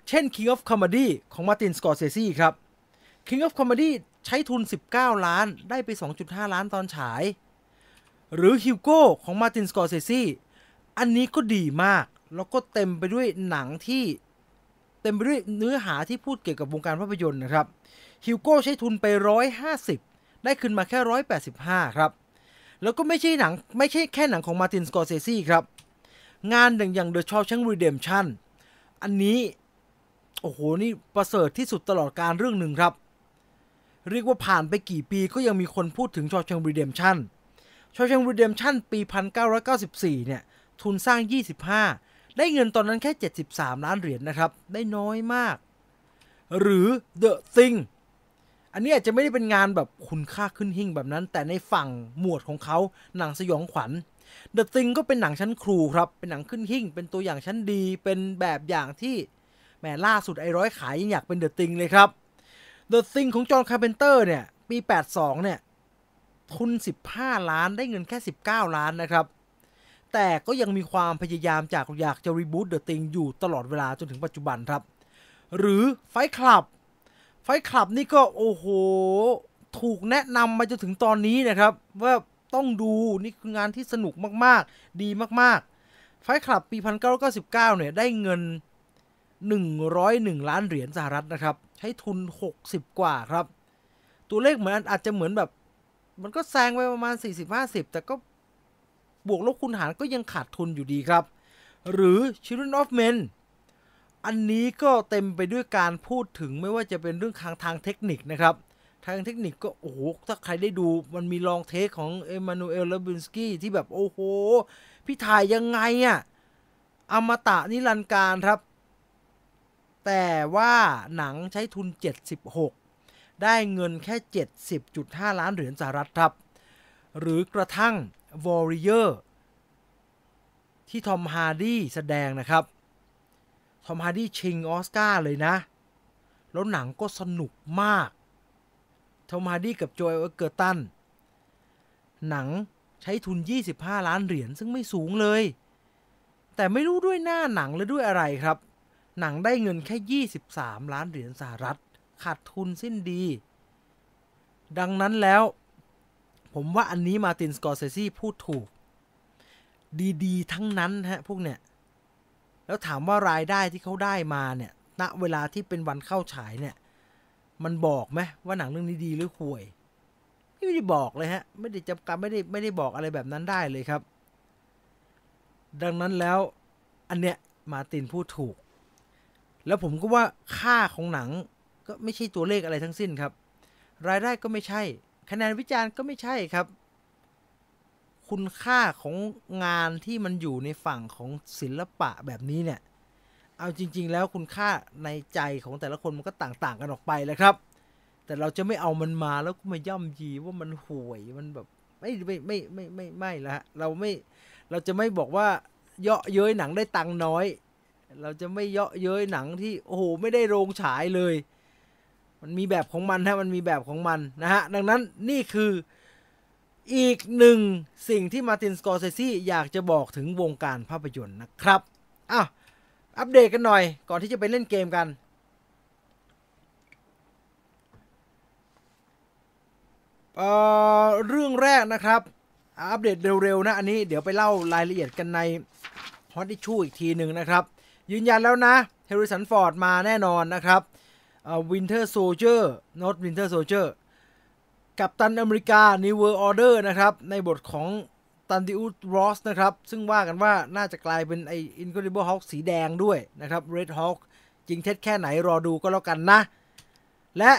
เช่น King of Comedy ของมาตินสกอร์เซซีครับ King of Comedy ใช้ทุน 19 ล้านได้ไป 2.5 ล้านตอนฉาย หรือ Hugo ของมาตินสกอร์เซซีอันนี้ก็ดีมาก แล้วก็เต็มไปด้วยหนังที่เต็มไปด้วยเนื้อหาที่พูดเกี่ยวกับวงการภาพยนตร์นะครับฮิวโก้ใช้ทุนไป 150 ได้ขึ้นมาแค่ 185 ครับ แล้วก็ไม่ใช่หนังไม่ใช่แค่หนังของมาตินสกอร์เซซีครับ งานอย่างอย่าง The Shawshank Redemption อันนี้ โอ้โห นี่ประเสริฐที่สุดตลอดการเรื่องหนึ่งครับ เรียกว่าผ่านไปกี่ปีก็ยังมีคนพูดถึง Shawshank Redemption Shawshank Redemption ปี 1994 เนี่ย ทุนสร้าง 25 ได้เงินตอนนั้นแค่ 73 ล้านเหรียญนนะครับ ได้น้อยมาก หรือ The Thing อันนี้อาจจะไม่ได้เป็นงานแบบคุณค่าขึ้นหิ่งแบบนั้น แต่ในฝั่งหมวดของเขาหนังสยองขวัญ The Thing ก็เป็นหนังชั้นครูครับ เป็นหนังขึ้นหิ่ง เป็นตัวอย่างชั้นดี เป็นแบบอย่างที่แหมล่าสุดไอ้ร้อยขายยังอยากเป็น The Thing เลยครับ The Thing ของจอห์นคาร์เพนเตอร์เนี่ยปี 82 เนี่ย ทุน 15 ล้านได้เงินแค่ 19 ล้านนะครับ แต่ก็ยังมีความพยายามจากอยากจะ reboot The Thing อยู่ตลอดเวลาจนถึงปัจจุบันครับ หรือ Fight Club Fight Club นี่ก็โอ้โห ถูกแนะนำมาจนถึงตอนนี้นะครับ ว่าต้องดูนี่คืองานที่สนุกมากๆ ดีมากๆ ไฟคลับปี 1999 เนี่ยได้เงิน 101 ล้านเหรียญสหรัฐนะครับ ใช้ทุน 60 กว่าครับ ตัวเลขเหมือนอาจจะเหมือนแบบ มันก็แซงไปประมาณ 40-50 แต่ก็บวกลบคูณหารก็ยังขาดทุนอยู่ดีครับ หรือ Children of Men อันนี้ก็เต็มไปด้วยการพูดถึงไม่ว่าจะเป็นเรื่องทางทางเทคนิคนะครับ ทางเทคนิคก็โอ้โห ถ้าใครได้ดูมันมี long take ของเอมานูเอลลูเบซกี้ที่แบบโอ้โห พี่ถ่ายยังไงอะ่ะอมตะนิรันดร์กาลครับ แต่ว่าหนังใช้ทุน 76 ได้เงินแค่ 70.5 ล้านเหรียญสหรัฐครับ หรือกระทั่ง Warrior ที่ทอมฮาร์ดี้แสดงนะครับ ทอมฮาร์ดี้ชิงออสการ์เลยนะ แล้วหนังก็สนุกมาก ทอมฮาร์ดี้กับโจเอลเกอร์ตัน หนังใช้ทุน 25 ล้านเหรียญซึ่งไม่สูงเลย แต่ไม่รู้ด้วยหน้าหนังหรือด้วยอะไรครับ หนังได้เงินแค่ 23 ล้านเหรียญสหรัฐ ขาดทุนสิ้นดี ดังนั้นแล้ว ผมว่าอันนี้มาตินสกอร์เซซี่พูดถูก ดีๆ ทั้งนั้นฮะพวกเนี้ยแล้วถามว่ารายได้ที่เขาได้มาเนี่ยณเวลาที่เป็นวันเข้าฉายเนี่ย มันบอกไหมว่าหนังเรื่องนี้ดีหรือห่วย ไม่ได้บอกเลยฮะ ไม่ได้จำกัดไม่ได้ไม่ได้บอกอะไรแบบนั้นได้เลยครับ ดังนั้นแล้วอันเนี้ยมาตินพูดถูก แล้วผมก็ว่าค่าของหนัง ก็ไม่ใช่ตัวเลขอะไรทั้งสิ้นครับ รายได้ก็ไม่ใช่ คะแนนวิจารณ์ก็ไม่ใช่ครับ คุณค่าของงานที่มันอยู่ในฝั่งของศิลปะแบบนี้เนี่ย เอาจริง ๆ แล้วคุณค่าในใจของแต่ละคนมันก็ต่าง ๆ กันออกไปแหละครับ แต่เราจะไม่เอามันมาแล้วก็มาย่ำยีว่ามันห่วยมันแบบไม่ไม่ไม่ไม่ไม่ไม่ละเราไม่เราจะไม่บอกว่าเยาะเย้ยหนังได้ตังน้อย เราจะไม่เยาะเย้ยหนังที่โอ้โหไม่ได้โรงฉายเลย มันมีแบบของมันฮะมันมีแบบของมันนะฮะ ดังนั้นนี่คืออีกหนึ่งสิ่งที่มาตินสกอร์เซซี่อยากจะบอกถึงวงการภาพยนตร์นะครับอ้าวอัปเดตกันหน่อยก่อนที่จะไปเล่นเกมกัน เอ่อ เรื่องแรกนะครับ อัปเดตเร็วๆนะ อันนี้เดี๋ยวไปเล่ารายละเอียดกันใน Hot Issue อีกทีหนึ่งนะครับ ยืนยันแล้วนะเฮริสันฟอร์ดมาแน่นอนนะครับ Winter Soldier not Winter Soldier Captain America New World Order นะครับ ในบทของแธดเดียสรอสนะครับ ซึ่งว่ากันว่าน่าจะกลายเป็นไอ้ Incredible Hulk สีแดงด้วยนะครับ Red Hulk จริงเท็จแค่ไหนรอดูก็แล้วกันนะ และ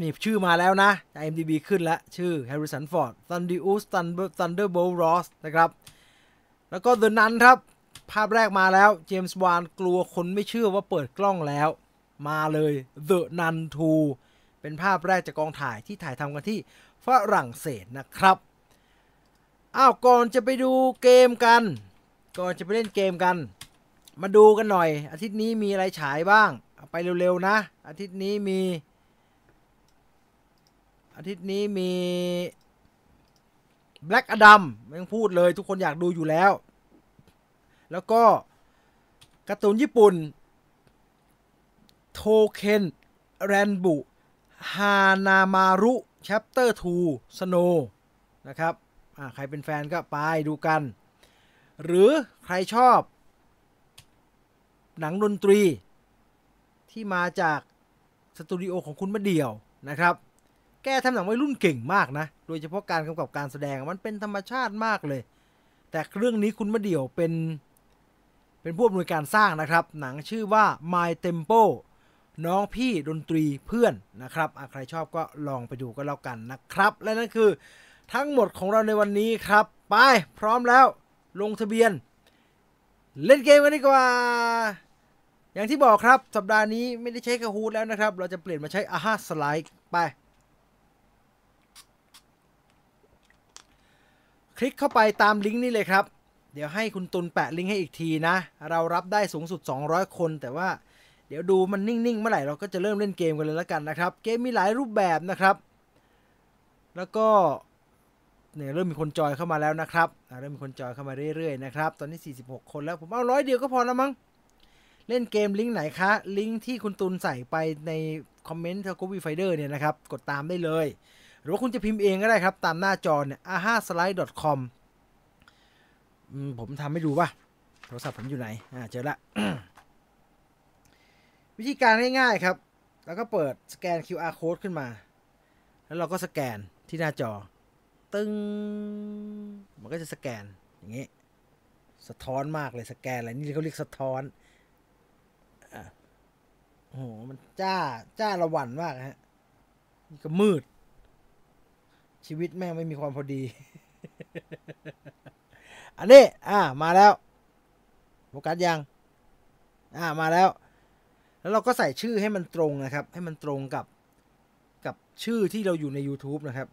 นี่ชื่อมาแล้วนะ IMDb ขึ้นแล้ว ชื่อ Harrison Ford Thaddeus Thunderbolt Ross นะครับ แล้วก็ The Nun ครับ ภาพแรกมาแล้ว เจมส์วานกลัวคนไม่เชื่อว่าเปิดกล้องแล้ว มาเลย The Nun 2 เป็นภาพแรกจากกองถ่ายที่ถ่ายทำกันที่ฝรั่งเศสนะครับ อ้าวก่อนจะไปดูเกมกัน ก่อนจะไปเล่นเกมกัน มาดูกันหน่อย อาทิตย์นี้มีอะไรฉายบ้างไปเร็วๆนะ อาทิตย์นี้มี อาทิตย์นี้มี Black Adam ไม่ต้องพูดเลยทุกคนอยากดูอยู่แล้ว แล้วก็การ์ตูนญี่ปุ่น Touken Ranbu Hanamaru Chapter 2 Snow นะครับใครเป็นแฟนก็ไปดูกัน หรือใครชอบ หนังดนตรี ที่มาจากสตูดิโอของคุณมะเดี่ยวนะครับ แกทำหนังวัยรุ่นเก่งมากนะ โดยเฉพาะการกำกับการแสดงมันเป็นธรรมชาติมากเลย แต่เรื่องนี้คุณมะเดี่ยวเป็น เป็นผู้อำนวยการสร้างนะครับ หนังชื่อว่า My Tempo น้องพี่ดนตรีเพื่อนนะครับใครชอบก็ลองไปดูก็แล้วกันนะครับ และนั่นคือทั้งหมดของเราในวันนี้ครับ ไปพร้อมแล้วลงทะเบียน เล่นเกมกันดีกว่า อย่างที่บอกครับสัปดาห์นี้ไม่ได้ใช้กระฮูดแล้วนะครับ เราจะเปลี่ยนมาใช้อาฮาสไลด์ไป คลิกเข้าไปตามลิงก์นี้เลยครับ เดี๋ยวให้คุณตุนแปะลิงก์ให้อีกทีนะ เรารับได้สูงสุด 200 คนแต่ว่า เดี๋ยวดูมันนิ่งๆเมื่อไหร่เราก็จะเริ่มเล่นเกมกันเลยแล้วกันนะครับ เกมมีหลายรูปแบบนะครับ แล้วก็เนี่ยเริ่มมีคนจอยเข้ามาแล้วนะครับเริ่มมีคนจอยเข้ามาเรื่อยๆนะครับ ตอนนี้ 46 คนแล้วผมเอาร้อยเดียวก็พอแล้วมั้ง เล่นเกมลิงก์ไหนคะ ลิงก์ที่คุณตุนใส่ไปในคอมเมนต์ท g o วีไฟเดอร์เนี่ยนะครับ กดตามได้เลย หรือว่าคุณจะพิมพ์เองก็ได้ครับ ตามหน้าจอเนี่ย aha slide com ผมทำให้ดูป่ะโทรศัพท์ผมอยู่ไหน อ่า เจอละ วิธีการง่ายๆครับ แล้วก็เปิดสแกน QR code ขึ้นมา แล้วเราก็สแกนที่หน้าจอ ตึงมันก็จะสแกนอย่างงี้ สะท้อนมากเลยสแกนอะไรนี่เขาเรียกสะท้อนอะโอ้โหมันจ้าจ้าระหวันมากฮะนี่ก็มืด ชีวิตแม่งไม่มีความพอดี อันนี้ อ่ามาแล้วโฟกัสยัง อ่ามาแล้ว แล้วเราก็ใส่ชื่อให้มันตรงนะครับ ให้มันตรงกับกับชื่อที่เราอยู่ใน YouTube นะครับ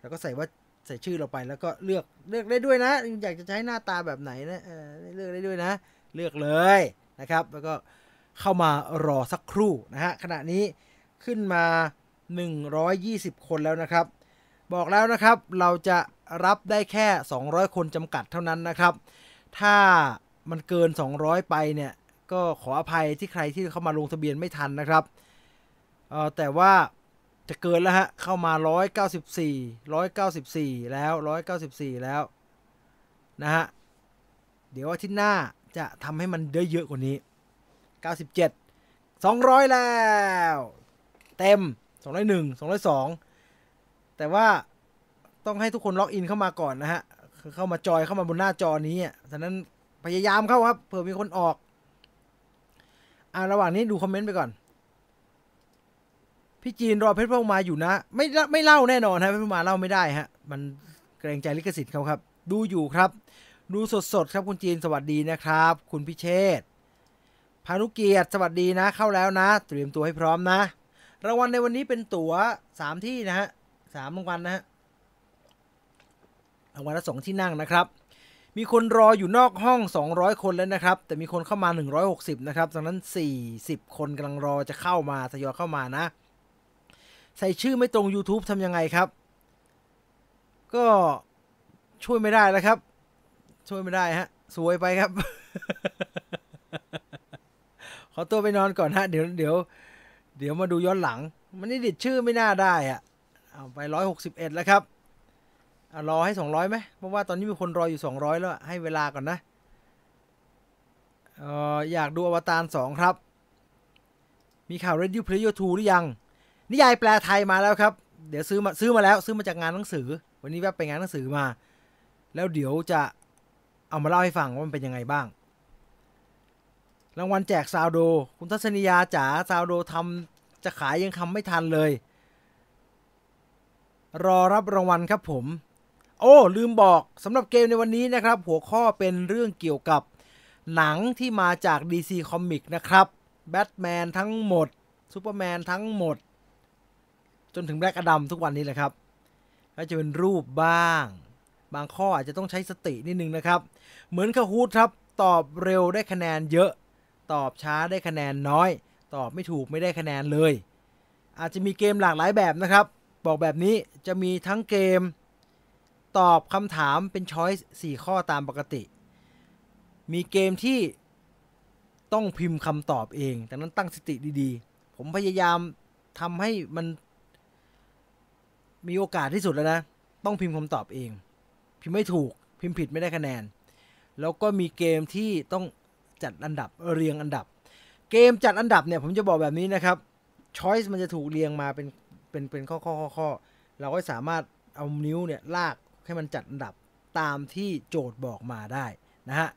แล้วก็ใส่ว่าใส่ชื่อเราไปแล้วก็เลือกเลือกได้ด้วยนะ อยากจะใช้หน้าตาแบบไหนนะเออเลือกได้ด้วยนะ เลือกเลยนะครับ แล้วก็เข้ามารอสักครู่นะฮะขณะนี้ขึ้นมา 120 คนแล้วนะครับ บอกแล้วนะครับเราจะรับได้แค่ 200 คนจำกัดเท่านั้นนะครับ ถ้ามันเกิน 200 ไปเนี่ย ก็ขออภัยที่ใครที่เข้ามาลงทะเบียนไม่ทันนะครับเออแต่ว่าจะเกินแล้วฮะ เข้ามา 194 194 แล้ว 194 แล้วนะฮะ เดี๋ยวอาทิตย์หน้าจะทำให้มันเยอะๆกว่านี้ 97 200 แล้ว เต็ม 201 202 แต่ว่าต้องให้ทุกคนล็อกอินเข้ามาก่อนนะฮะ เข้ามาจอยเข้ามาบนหน้าจอนี้ฉะนั้นพยายามเข้าครับ เผื่อมีคนออก อ่าระหว่างนี้ดูคอมเมนต์ไปก่อน พี่จีนรอเพชรพงมาอยู่นะ ไม่ไม่เล่าแน่นอนฮะเพชรพงมาเล่าไม่ได้ฮะ มันเกรงใจลิขสิทธิ์เขาครับ ดูอยู่ครับ ดูสดๆครับคุณจีนสวัสดีนะครับ คุณพิเชษพานุเกียรติสวัสดีนะ เข้าแล้วนะ เตรียมตัวให้พร้อมนะรางวัลในวันนี้เป็นตั๋วสามที่นะฮะสามรางวัลนะฮะรางวัลละสองที่นั่งนะครับ มีคนรออยู่นอกห้อง 200 คนแล้วนะครับ แต่มีคนเข้ามา 160 นะครับดังนั้น 40 คนกำลังรอจะเข้ามาทยอยเข้ามานะ ใส่ชื่อไม่ตรง YouTube ทำยังไงครับ ก็ช่วยไม่ได้แล้วครับ ช่วยไม่ได้ฮะ สวยไปครับ ขอตัวไปนอนก่อนฮะ เดี๋ยวเดี๋ยว เดี๋ยวมาดูย้อนหลัง มันนี่ดิดชื่อไม่น่าได้อะเอาไป 161 แล้วครับ รอให้200ไหมเพราะว่าตอนนี้มีคนรออยู่200แล้วให้เวลาก่อนนะเอออยากดูอวตาร2ครับ มีข่าว Ready Player 2หรือยัง นิยายแปลไทยมาแล้วครับ เดี๋ยวซื้อมาซื้อมาแล้วซื้อมาจากงานหนังสือ วันนี้แวบไปงานหนังสือมา แล้วเดี๋ยวจะเอามาเล่าให้ฟังว่ามันเป็นยังไงบ้าง รางวัลแจกซาวโด คุณทัศนียาจ๋าซาวโดทำจะขายยังทำไม่ทันเลย รอรับรางวัลครับผม โอ้ลืมบอกสำหรับเกมในวันนี้นะครับ หัวข้อเป็นเรื่องเกี่ยวกับหนังที่มาจาก DC Comic นะครับแบทแมนทั้งหมดซูเปอร์แมนทั้งหมด จนถึง Black Adam ทุกวันนี้แหละครับ ก็จะเป็นรูปบ้าง บางข้ออาจจะต้องใช้สตินิดนึงนะครับ เหมือน Kahoot ครับ ตอบเร็วได้คะแนนเยอะ ตอบช้าได้คะแนนน้อย ตอบไม่ถูกไม่ได้คะแนนเลย อาจจะมีเกมหลากหลายแบบนะครับ บอกแบบนี้จะมีทั้งเกม ตอบคำถามเป็นช้อยส์4ข้อตามปกติ มีเกมที่ต้องพิมพ์คำตอบเองดังนั้นตั้งสติดีๆ ผมพยายามทำให้มัน มีโอกาสที่สุดแล้วนะ ต้องพิมพ์คำตอบเอง พิมพ์ไม่ถูก พิมพ์ผิดไม่ได้คะแนน แล้วก็มีเกมที่ต้องจัดอันดับเรียงอันดับ เกมจัดอันดับเนี่ยผมจะบอกแบบนี้นะครับช้อยส์มันจะถูกเรียงมาเป็นเป็นเป็นข้อข้อข้อข้อเราก็สามารถเอานิ้วเนี่ยลาก ให้มันจัดอันดับตามที่โจทย์บอกมาได้นะฮะ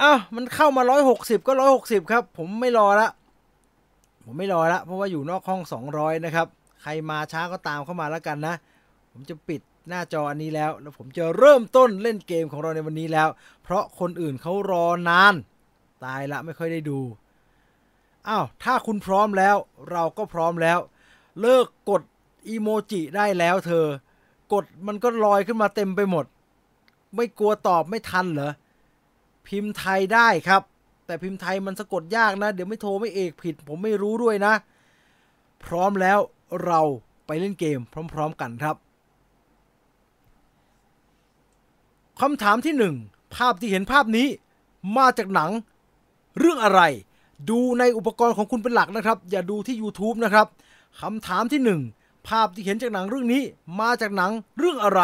อ้าวมันเข้ามา 160 ก็ 160 ครับ ผมไม่รอละ ผมไม่รอละ เพราะว่าอยู่นอกห้อง 200 นะครับ ใครมาช้าก็ตามเข้ามาแล้วกันนะ ผมจะปิดหน้าจออันนี้แล้ว แล้วผมจะเริ่มต้นเล่นเกมของเราในวันนี้แล้ว เพราะคนอื่นเขารอนาน ตายละไม่ค่อยได้ดู อ้าว ถ้าคุณพร้อมแล้ว เราก็พร้อมแล้ว เลิกกดอีโมจิได้แล้วเธอ กดมันก็ลอยขึ้นมาเต็มไปหมด ไม่กลัวตอบไม่ทันเหรอ พิมพ์ไทยได้ครับ แต่พิมพ์ไทยมันสะกดยากนะ เดี๋ยวไม่โทรไม่เอกผิด ผมไม่รู้ด้วยนะ พร้อมแล้วเราไปเล่นเกมพร้อม ๆ กันครับคำถามที่หนึ่งภาพที่เห็นภาพนี้ มาจากหนัง เรื่องอะไร ดูในอุปกรณ์ของคุณเป็นหลักนะครับ อย่าดูที่ YouTube นะครับคำถามที่หนึ่ง ภาพที่เห็นจากหนังเรื่องนี้มาจากหนังเรื่องอะไร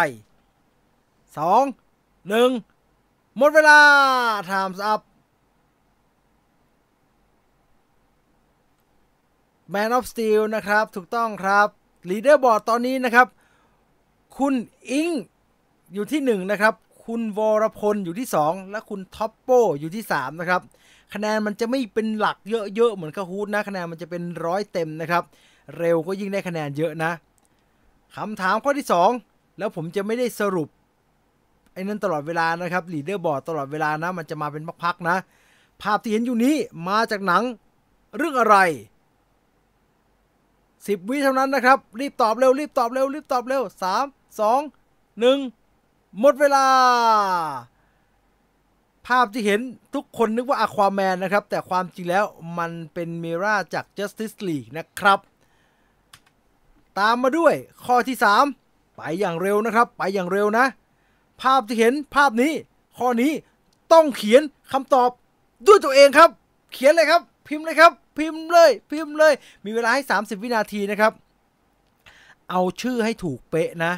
2 1 หมดเวลา Time's up Man of Steel นะครับ ถูกต้องครับ Leaderboard ตอนนี้นะครับ คุณอิงอยู่ที่ 1 นะครับ คุณวรพลอยู่ที่ 2 และคุณท็อปโปอยู่ที่ 3 นะครับ คะแนนมันจะไม่เป็นหลักเยอะๆ เหมือน Kahoot นะ คะแนนมันจะเป็นร้อยเต็มนะครับ เร็วก็ยิ่งได้คะแนนเยอะนะคำถามข้อที่ 2 แล้วผมจะไม่ได้สรุปไอ้นั้นตลอดเวลานะครับ leaderboard ตลอดเวลานะมันจะมาเป็นพักๆนะ ภาพที่เห็นอยู่นี้มาจากหนังเรื่องอะไร 10 วิเท่านั้นนะครับ รีบตอบเร็วรีบตอบเร็วรีบตอบเร็ว 3 2 1 หมดเวลา ภาพที่เห็นทุกคนนึกว่าอควาแมนนะครับ แต่ความจริงแล้วมันเป็นเมราจาก Justice League นะครับ ตามมาด้วยข้อที่ 3 ไปอย่างเร็วนะครับ ไปอย่างเร็วนะ ภาพที่เห็นภาพนี้ ข้อนี้ต้องเขียนคำตอบด้วยตัวเองครับ เขียนเลยครับ พิมพ์เลยครับ พิมพ์เลย พิมพ์เลย มีเวลาให้ 30 วินาทีนะครับ เอาชื่อให้ถูกเป๊ะนะ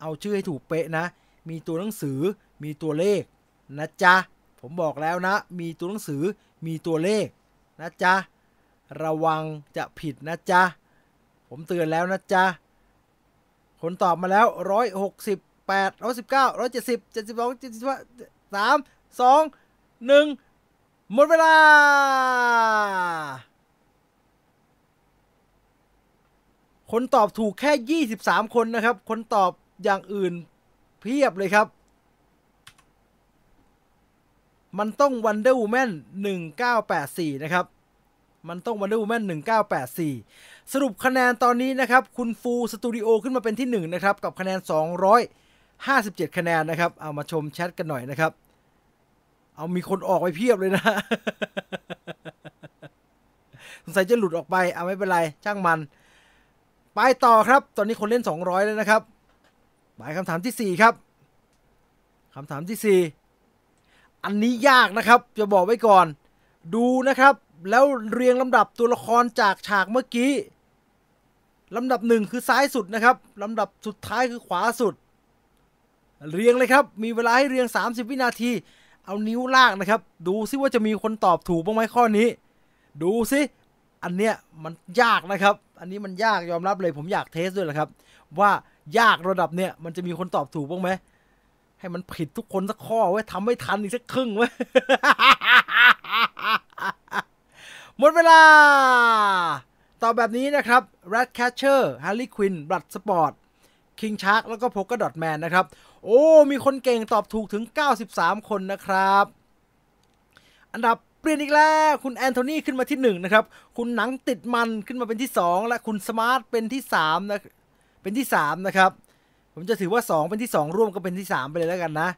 เอาชื่อให้ถูกเป๊ะนะ มีตัวหนังสือ มีตัวเลขนะจ๊ะ ผมบอกแล้วนะ มีตัวหนังสือ มีตัวเลขนะจ๊ะ ระวังจะผิดนะจ๊ะ ผมเตือนแล้วนะจ๊ะ คนตอบมาแล้ว168 119 170 72 73 3 2 1หมดเวลา คนตอบถูกแค่23คนนะครับ คนตอบอย่างอื่นเพียบเลยครับ มันต้อง Wonder Woman 1984 นะครับ มันต้อง Wonder Woman 1984 สรุปคะแนนตอนนี้นะครับ คุณฟูสตูดิโอขึ้นมาเป็นที่1นะครับ กับคะแนน 257 คะแนนนะครับ เอามาชมแชทกันหน่อยนะครับ เอามีคนออกไปเพียบเลยนะ สงสัยจะหลุดออกไป เอาไม่เป็นไร ช่างมัน ไปต่อครับ ตอนนี้คนเล่น 200 แล้วนะครับหมายคำถามที่ 4 ครับคำถามที่ 4 อันนี้ยากนะครับ จะบอกไว้ก่อน ดูนะครับ แล้วเรียงลำดับตัวละครจากฉากเมื่อกี้ ลำดับหนึ่งคือซ้ายสุดนะครับลำดับสุดท้ายคือขวาสุด เรียงเลยครับ มีเวลาให้เรียง 30 วินาที เอานิ้วลากนะครับ ดูซิว่าจะมีคนตอบถูกบ้างไหมข้อนี้ ดูซิอันเนี้ยมันยากนะครับ อันนี้มันยากยอมรับเลยผมอยากเทสด้วยแหละครับ ว่ายากระดับเนี้ยมันจะมีคนตอบถูกบ้างไหมให้มันผิดทุกคนสักข้อไว้ทำไม่ทันอีกสักครึ่งไว้หมดเวลา ตอบแบบนี้นะครับ Ratcatcher Harley Quinn Bloodsport King Shark แล้วก็ Polka Dot Man นะครับ โอ้ มีคนเก่งตอบถูกถึง 93 คนนะครับ อันดับเปลี่ยนอีกแล้ว คุณแอนโทนีขึ้นมาที่1นะครับ คุณหนังติดมันขึ้นมาเป็นที่ 2 และคุณสมาร์ทเป็นที่3นะเป็นที่3นะครับ ผมจะถือว่า 2 เป็นที่ 2 ร่วมก็เป็นที่ 3 ไปเลยแล้วกันนะ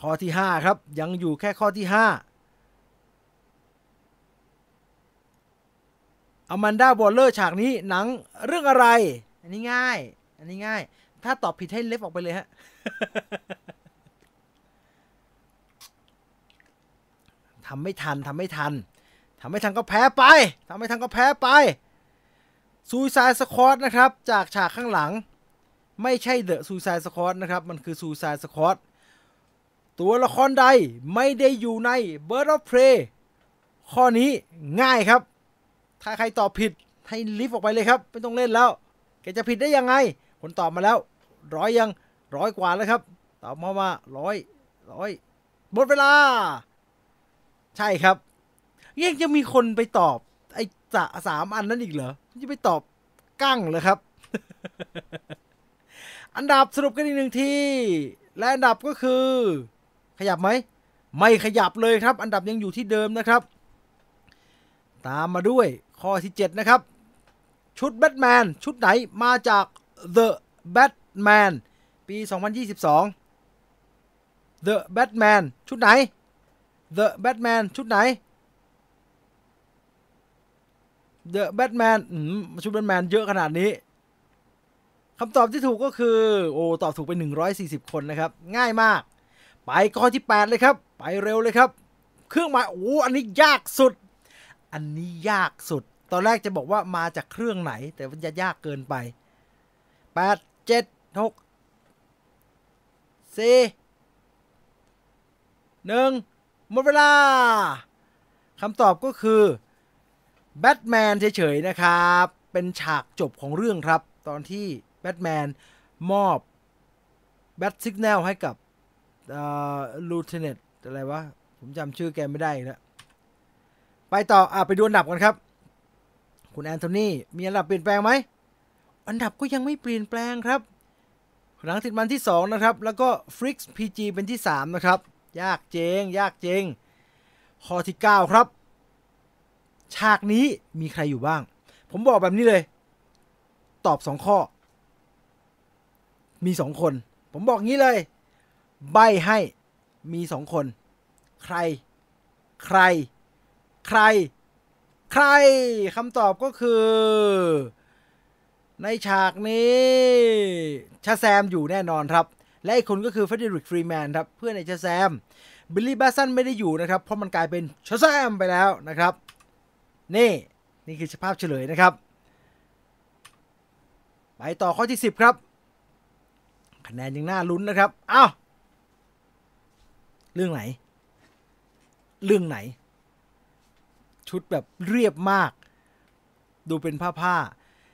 ข้อที่ 5 ครับ ยังอยู่แค่ข้อที่ 5 อแมนดาบอลเลอร์ฉากนี้หนังเรื่องอะไร อันนี้ง่าย อันนี้ง่าย ถ้าตอบผิดให้เล็บออกไปเลยฮะ ทำไม่ทัน ทำไม่ทัน ทำไม่ทันก็แพ้ไป ทำไม่ทันก็แพ้ไปซูซายสควอตนะครับ จากฉากข้างหลัง ไม่ใช่เดอะซูซายสควอตนะครับ มันคือซูซายสควอตตัวละครใดไม่ได้อยู่ใน Bird of Prey ข้อนี้ง่ายครับ ถ้าใครตอบผิดให้ลิฟต์ออกไปเลยครับ ไม่ต้องเล่นแล้ว แกจะผิดได้ยังไง คนตอบมาแล้ว ร้อยยังร้อยกว่าแล้วครับ ตอบมาว่าร้อยร้อยหมดเวลา ใช่ครับ ยังจะมีคนไปตอบไอ้สามอันนั้นอีกเหรอจะไปตอบกั้งเลยครับ อันดับสรุปกันอีกหนึ่งทีและอันดับก็คือ ขยับไหม ไม่ขยับเลยครับ อันดับยังอยู่ที่เดิมนะครับ ตามมาด้วย ข้อที่ 7 นะครับ ชุดแบทแมนชุดไหนมาจาก The Batman ปี 2022 The Batman ชุดไหน The Batman ชุดไหน The Batman ชุดแบทแมนเยอะขนาดนี้คำตอบที่ถูกก็คือ โอ้ตอบถูกไป 140 คนนะครับ ง่ายมาก ไปข้อที่ 8 เลยครับ ไปเร็วเลยครับ เครื่องหมายโอ้อันนี้ยากสุด อันนี้ยากสุด ตอนแรกจะบอกว่ามาจากเครื่องไหน แต่มันจะยากเกินไป8 7 6 4 1หมดเวลาคำตอบก็คือแบทแมนเฉยๆนะครับ เป็นฉากจบของเรื่องครับ ตอนที่แบทแมนมอบ Bat-Signal ให้กับ lieutenant อะไรวะ ผมจำชื่อแกไม่ได้แล้วไปต่ออะไปดูอันดับกันครับ คุณแอนโทนีมีอันดับเปลี่ยนแปลงไหม อันดับก็ยังไม่เปลี่ยนแปลงครับ หลังติดมันที่ 2 นะครับ แล้วก็ฟริกซ์พีจีเป็นที่ 3 นะครับ ยากเจง ยากเจง ข้อที่ 9 ครับ ฉากนี้มีใครอยู่บ้าง ผมบอกแบบนี้เลย ตอบ 2 ข้อ มี 2 คน ผมบอกงี้เลย ใบให้มี 2 คน ใคร ใคร ใคร ใครคำตอบก็คือ ในฉากนี้ Shazam อยู่แน่นอนครับ และอีกคนก็คือ Frederick Freeman ครับ เพื่อนใน Shazam Billy Batson ไม่ได้อยู่นะครับ เพราะมันกลายเป็น Shazam ไปแล้วนะครับ นี่นี่คือสภาพเฉลยนะครับ ไปต่อข้อที่ 10 ครับ คะแนนยังน่าลุ้นนะครับ อ้าว เรื่องไหน เรื่องไหน ชุดแบบเรียบมาก ดูเป็นผ้าผ้า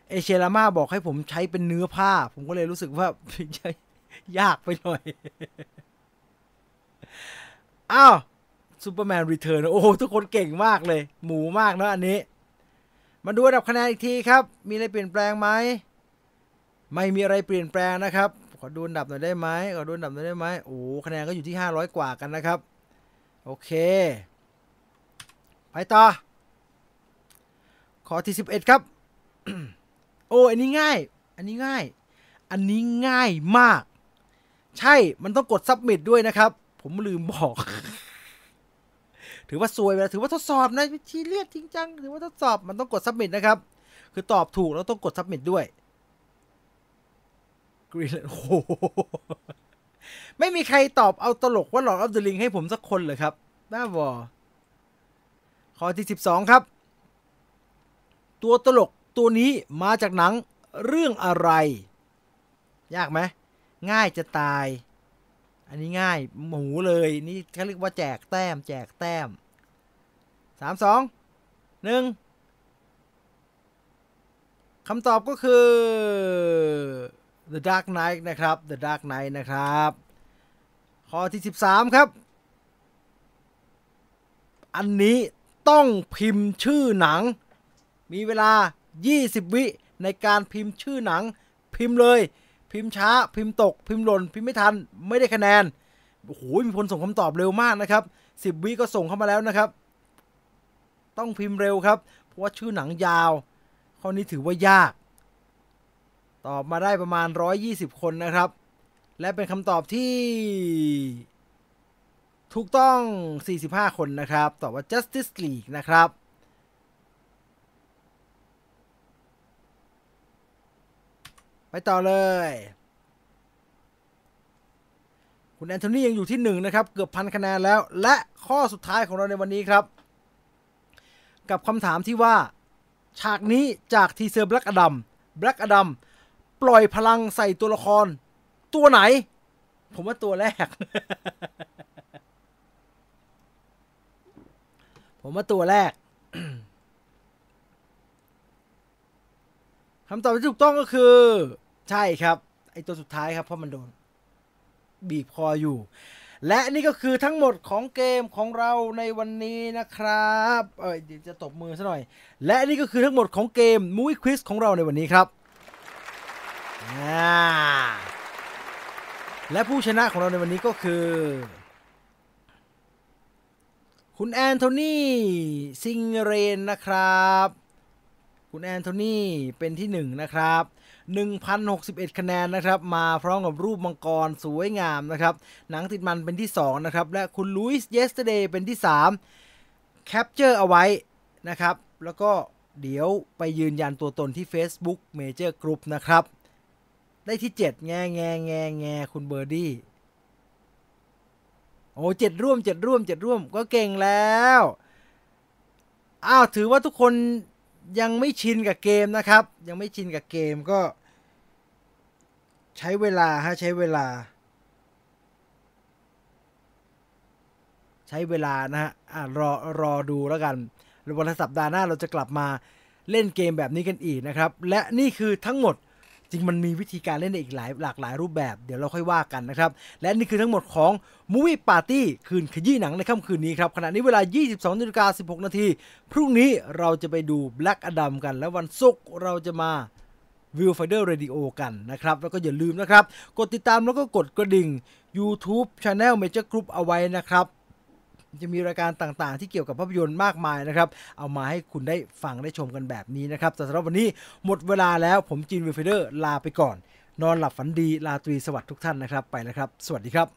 เอเชราม่าบอกให้ผมใช้เป็นเนื้อผ้า ผมก็เลยรู้สึกว่า ยากไปหน่อย อ้าว Superman Returns โอ้โห ทุกคนเก่งมากเลย หมูมากนะอันนี้ มาดูอันดับคะแนนอีกทีครับ มีอะไรเปลี่ยนแปลงไหม ไม่มีอะไรเปลี่ยนแปลงนะครับ ขอดูอันดับหน่อยได้ไหมขอดูอันดับหน่อยได้ไหมโอ้คะแนนก็อยู่ที่ 500 กว่ากันนะครับ โอเค ไปต่อ ข้อที่11ครับ โอ้อันนี้ง่าย อันนี้ง่าย อันนี้ง่ายมาก ใช่ มันต้องกด submit ด้วยนะครับ ผมลืมบอก ถือว่าซวยไปแล้วถือว่าทดสอบนะทีเรียกจริงจัง ถือว่าทดสอบ มันต้องกด submit นะครับ คือตอบถูกแล้วต้องกด submit ด้วยกรีนโอ้โหไม่มีใครตอบเอาตลกว่าหลอดออฟเดอะลิงให้ผมสักคนเลยครับบ้าบอข้อที่ 12 ครับ ตัวตลกตัวนี้มาจากหนังเรื่องอะไร ยากไหมง่ายจะตาย อันนี้ง่ายหมูเลยนี่เขาเรียกว่าแจกแต้ม แจกแต้มสามสองหนึ่งคำตอบก็คือ The Dark Knight นะครับ The Dark Knight นะครับ ข้อที่ 13 ครับ อันนี้ต้องพิมพ์ชื่อหนัง มีเวลา 20 วิในการพิมพ์ชื่อหนัง พิมพ์เลย พิมพ์ช้า พิมพ์ตก พิมพ์หล่น พิมพ์ไม่ทัน ไม่ได้คะแนน โอ้โห มีคนส่งคำตอบเร็วมากนะครับ 10 วิก็ส่งเข้ามาแล้วนะครับ ต้องพิมพ์เร็วครับ เพราะว่าชื่อหนังยาว ข้อนี้ถือว่ายาก ตอบมาได้ประมาณ 120 คนนะครับ และเป็นคำตอบที่ถูกต้อง 45 คนนะครับ ตอบว่า Justice League นะครับ ไปต่อเลย คุณแอนโทนียังอยู่ที่หนึ่งนะครับ เกือบพันคะแนนแล้ว และข้อสุดท้ายของเราในวันนี้ครับ กับคำถามที่ว่า ฉากนี้จาก teaser Black Adam Black Adam ปล่อยพลังใส่ตัวละคร ตัวไหน ผมว่าตัวแรก ผมว่าตัวแรก คำตอบที่ถูกต้องก็คือ ใช่ครับ ไอตัวสุดท้ายครับ เพราะมันโดน บีบคออยู่ และนี่ก็คือทั้งหมดของเกมของเราในวันนี้นะครับ เอ้ยเดี๋ยวจะตบมือซะหน่อย และนี่ก็คือทั้งหมดของเกม Movie Quiz ของเราในวันนี้ครับและผู้ชนะของเราในวันนี้ก็คือ คุณแอนโทนีซิงเรนนะครับ คุณแอนโทนีเป็นที่ 1 นะครับ 1,061 คะแนนนะครับ มาพร้อมกับรูปมังกรสวยงามนะครับ หนังติดมันเป็นที่ 2 นะครับ และคุณ Louis Yesterday เป็นที่ 3 capture เอาไว้นะครับ แล้วก็เดี๋ยวไปยืนยันตัวตนที่ Facebook Major Group นะครับ ได้ที่ 7 แงแงแงแงคุณเบอร์ดี้โอ้เจ็ดร่วมเจ็ดร่วมเจ็ดร่วมก็เก่งแล้ว อ้าว ถือว่าทุกคน ยังไม่ชินกับเกมนะครับ ยังไม่ชินกับเกมก็ ใช้เวลาฮะใช้เวลา ใช้เวลานะฮะอ่ารอรอดูแล้วกันวันสัปดาห์หน้าเราจะกลับมาเล่นเกมแบบนี้กันอีกนะครับ และนี่คือทั้งหมด จริงมันมีวิธีการเล่นได้อีกหลายหลากหลายรูปแบบเดี๋ยวเราค่อยว่ากันนะครับ และนี่คือทั้งหมดของ Movie Party คืนขยี้หนังในค่ำคืนนี้ครับ ขณะนี้เวลา 22นาฬิกา16 นาที พรุ่งนี้เราจะไปดู Black Adam กัน และวันศุกร์เราจะมา View Finder Radio กันนะครับ แล้วก็อย่าลืมนะครับ กดติดตามแล้วก็กดกระดิ่ง YouTube Channel Major Group เอาไว้นะครับ จะมีรายการต่างๆ ที่เกี่ยวกับภาพยนตร์มากมายนะครับ เอามาให้คุณได้ฟังได้ชมกันแบบนี้นะครับแต่สำหรับวันนี้หมดเวลาแล้วผมจีนวิฟเดอร์ลาไปก่อน นอนหลับฝันดีลาตรีสวัสดิ์ทุกท่านนะครับ ไปแล้วครับ สวัสดีครับ